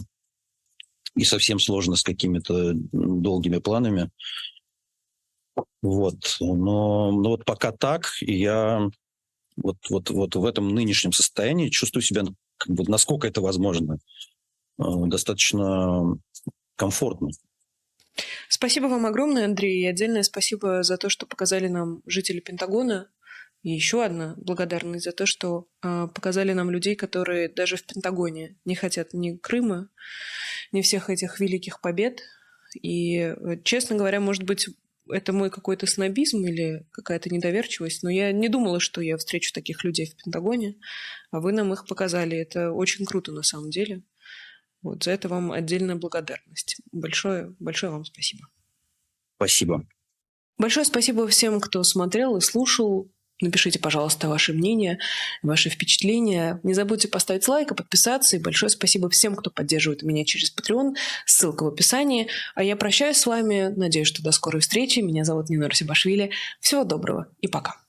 и совсем сложно с какими-то долгими планами. Вот. Но, но вот пока так, я вот, вот, вот в этом нынешнем состоянии чувствую себя, как бы, насколько это возможно, э, достаточно комфортно. Спасибо вам огромное, Андрей, и отдельное спасибо за то, что показали нам жители Пентагона. И еще одна благодарность за то, что э, показали нам людей, которые даже в Пентагоне не хотят ни Крыма, не всех этих великих побед. И, э, честно говоря, может быть, это мой какой-то снобизм или какая-то недоверчивость, но я не думала, что я встречу таких людей в Пентагоне, а вы нам их показали. Это очень круто на самом деле. Вот за это вам отдельная благодарность. Большое, большое вам спасибо. Спасибо. Большое спасибо всем, кто смотрел и слушал. Напишите, пожалуйста, ваше мнение, ваши впечатления. Не забудьте поставить лайк и подписаться. И большое спасибо всем, кто поддерживает меня через Patreon. Ссылка в описании. А я прощаюсь с вами. Надеюсь, что до скорой встречи. Меня зовут Нина Русибашвили. Всего доброго и пока.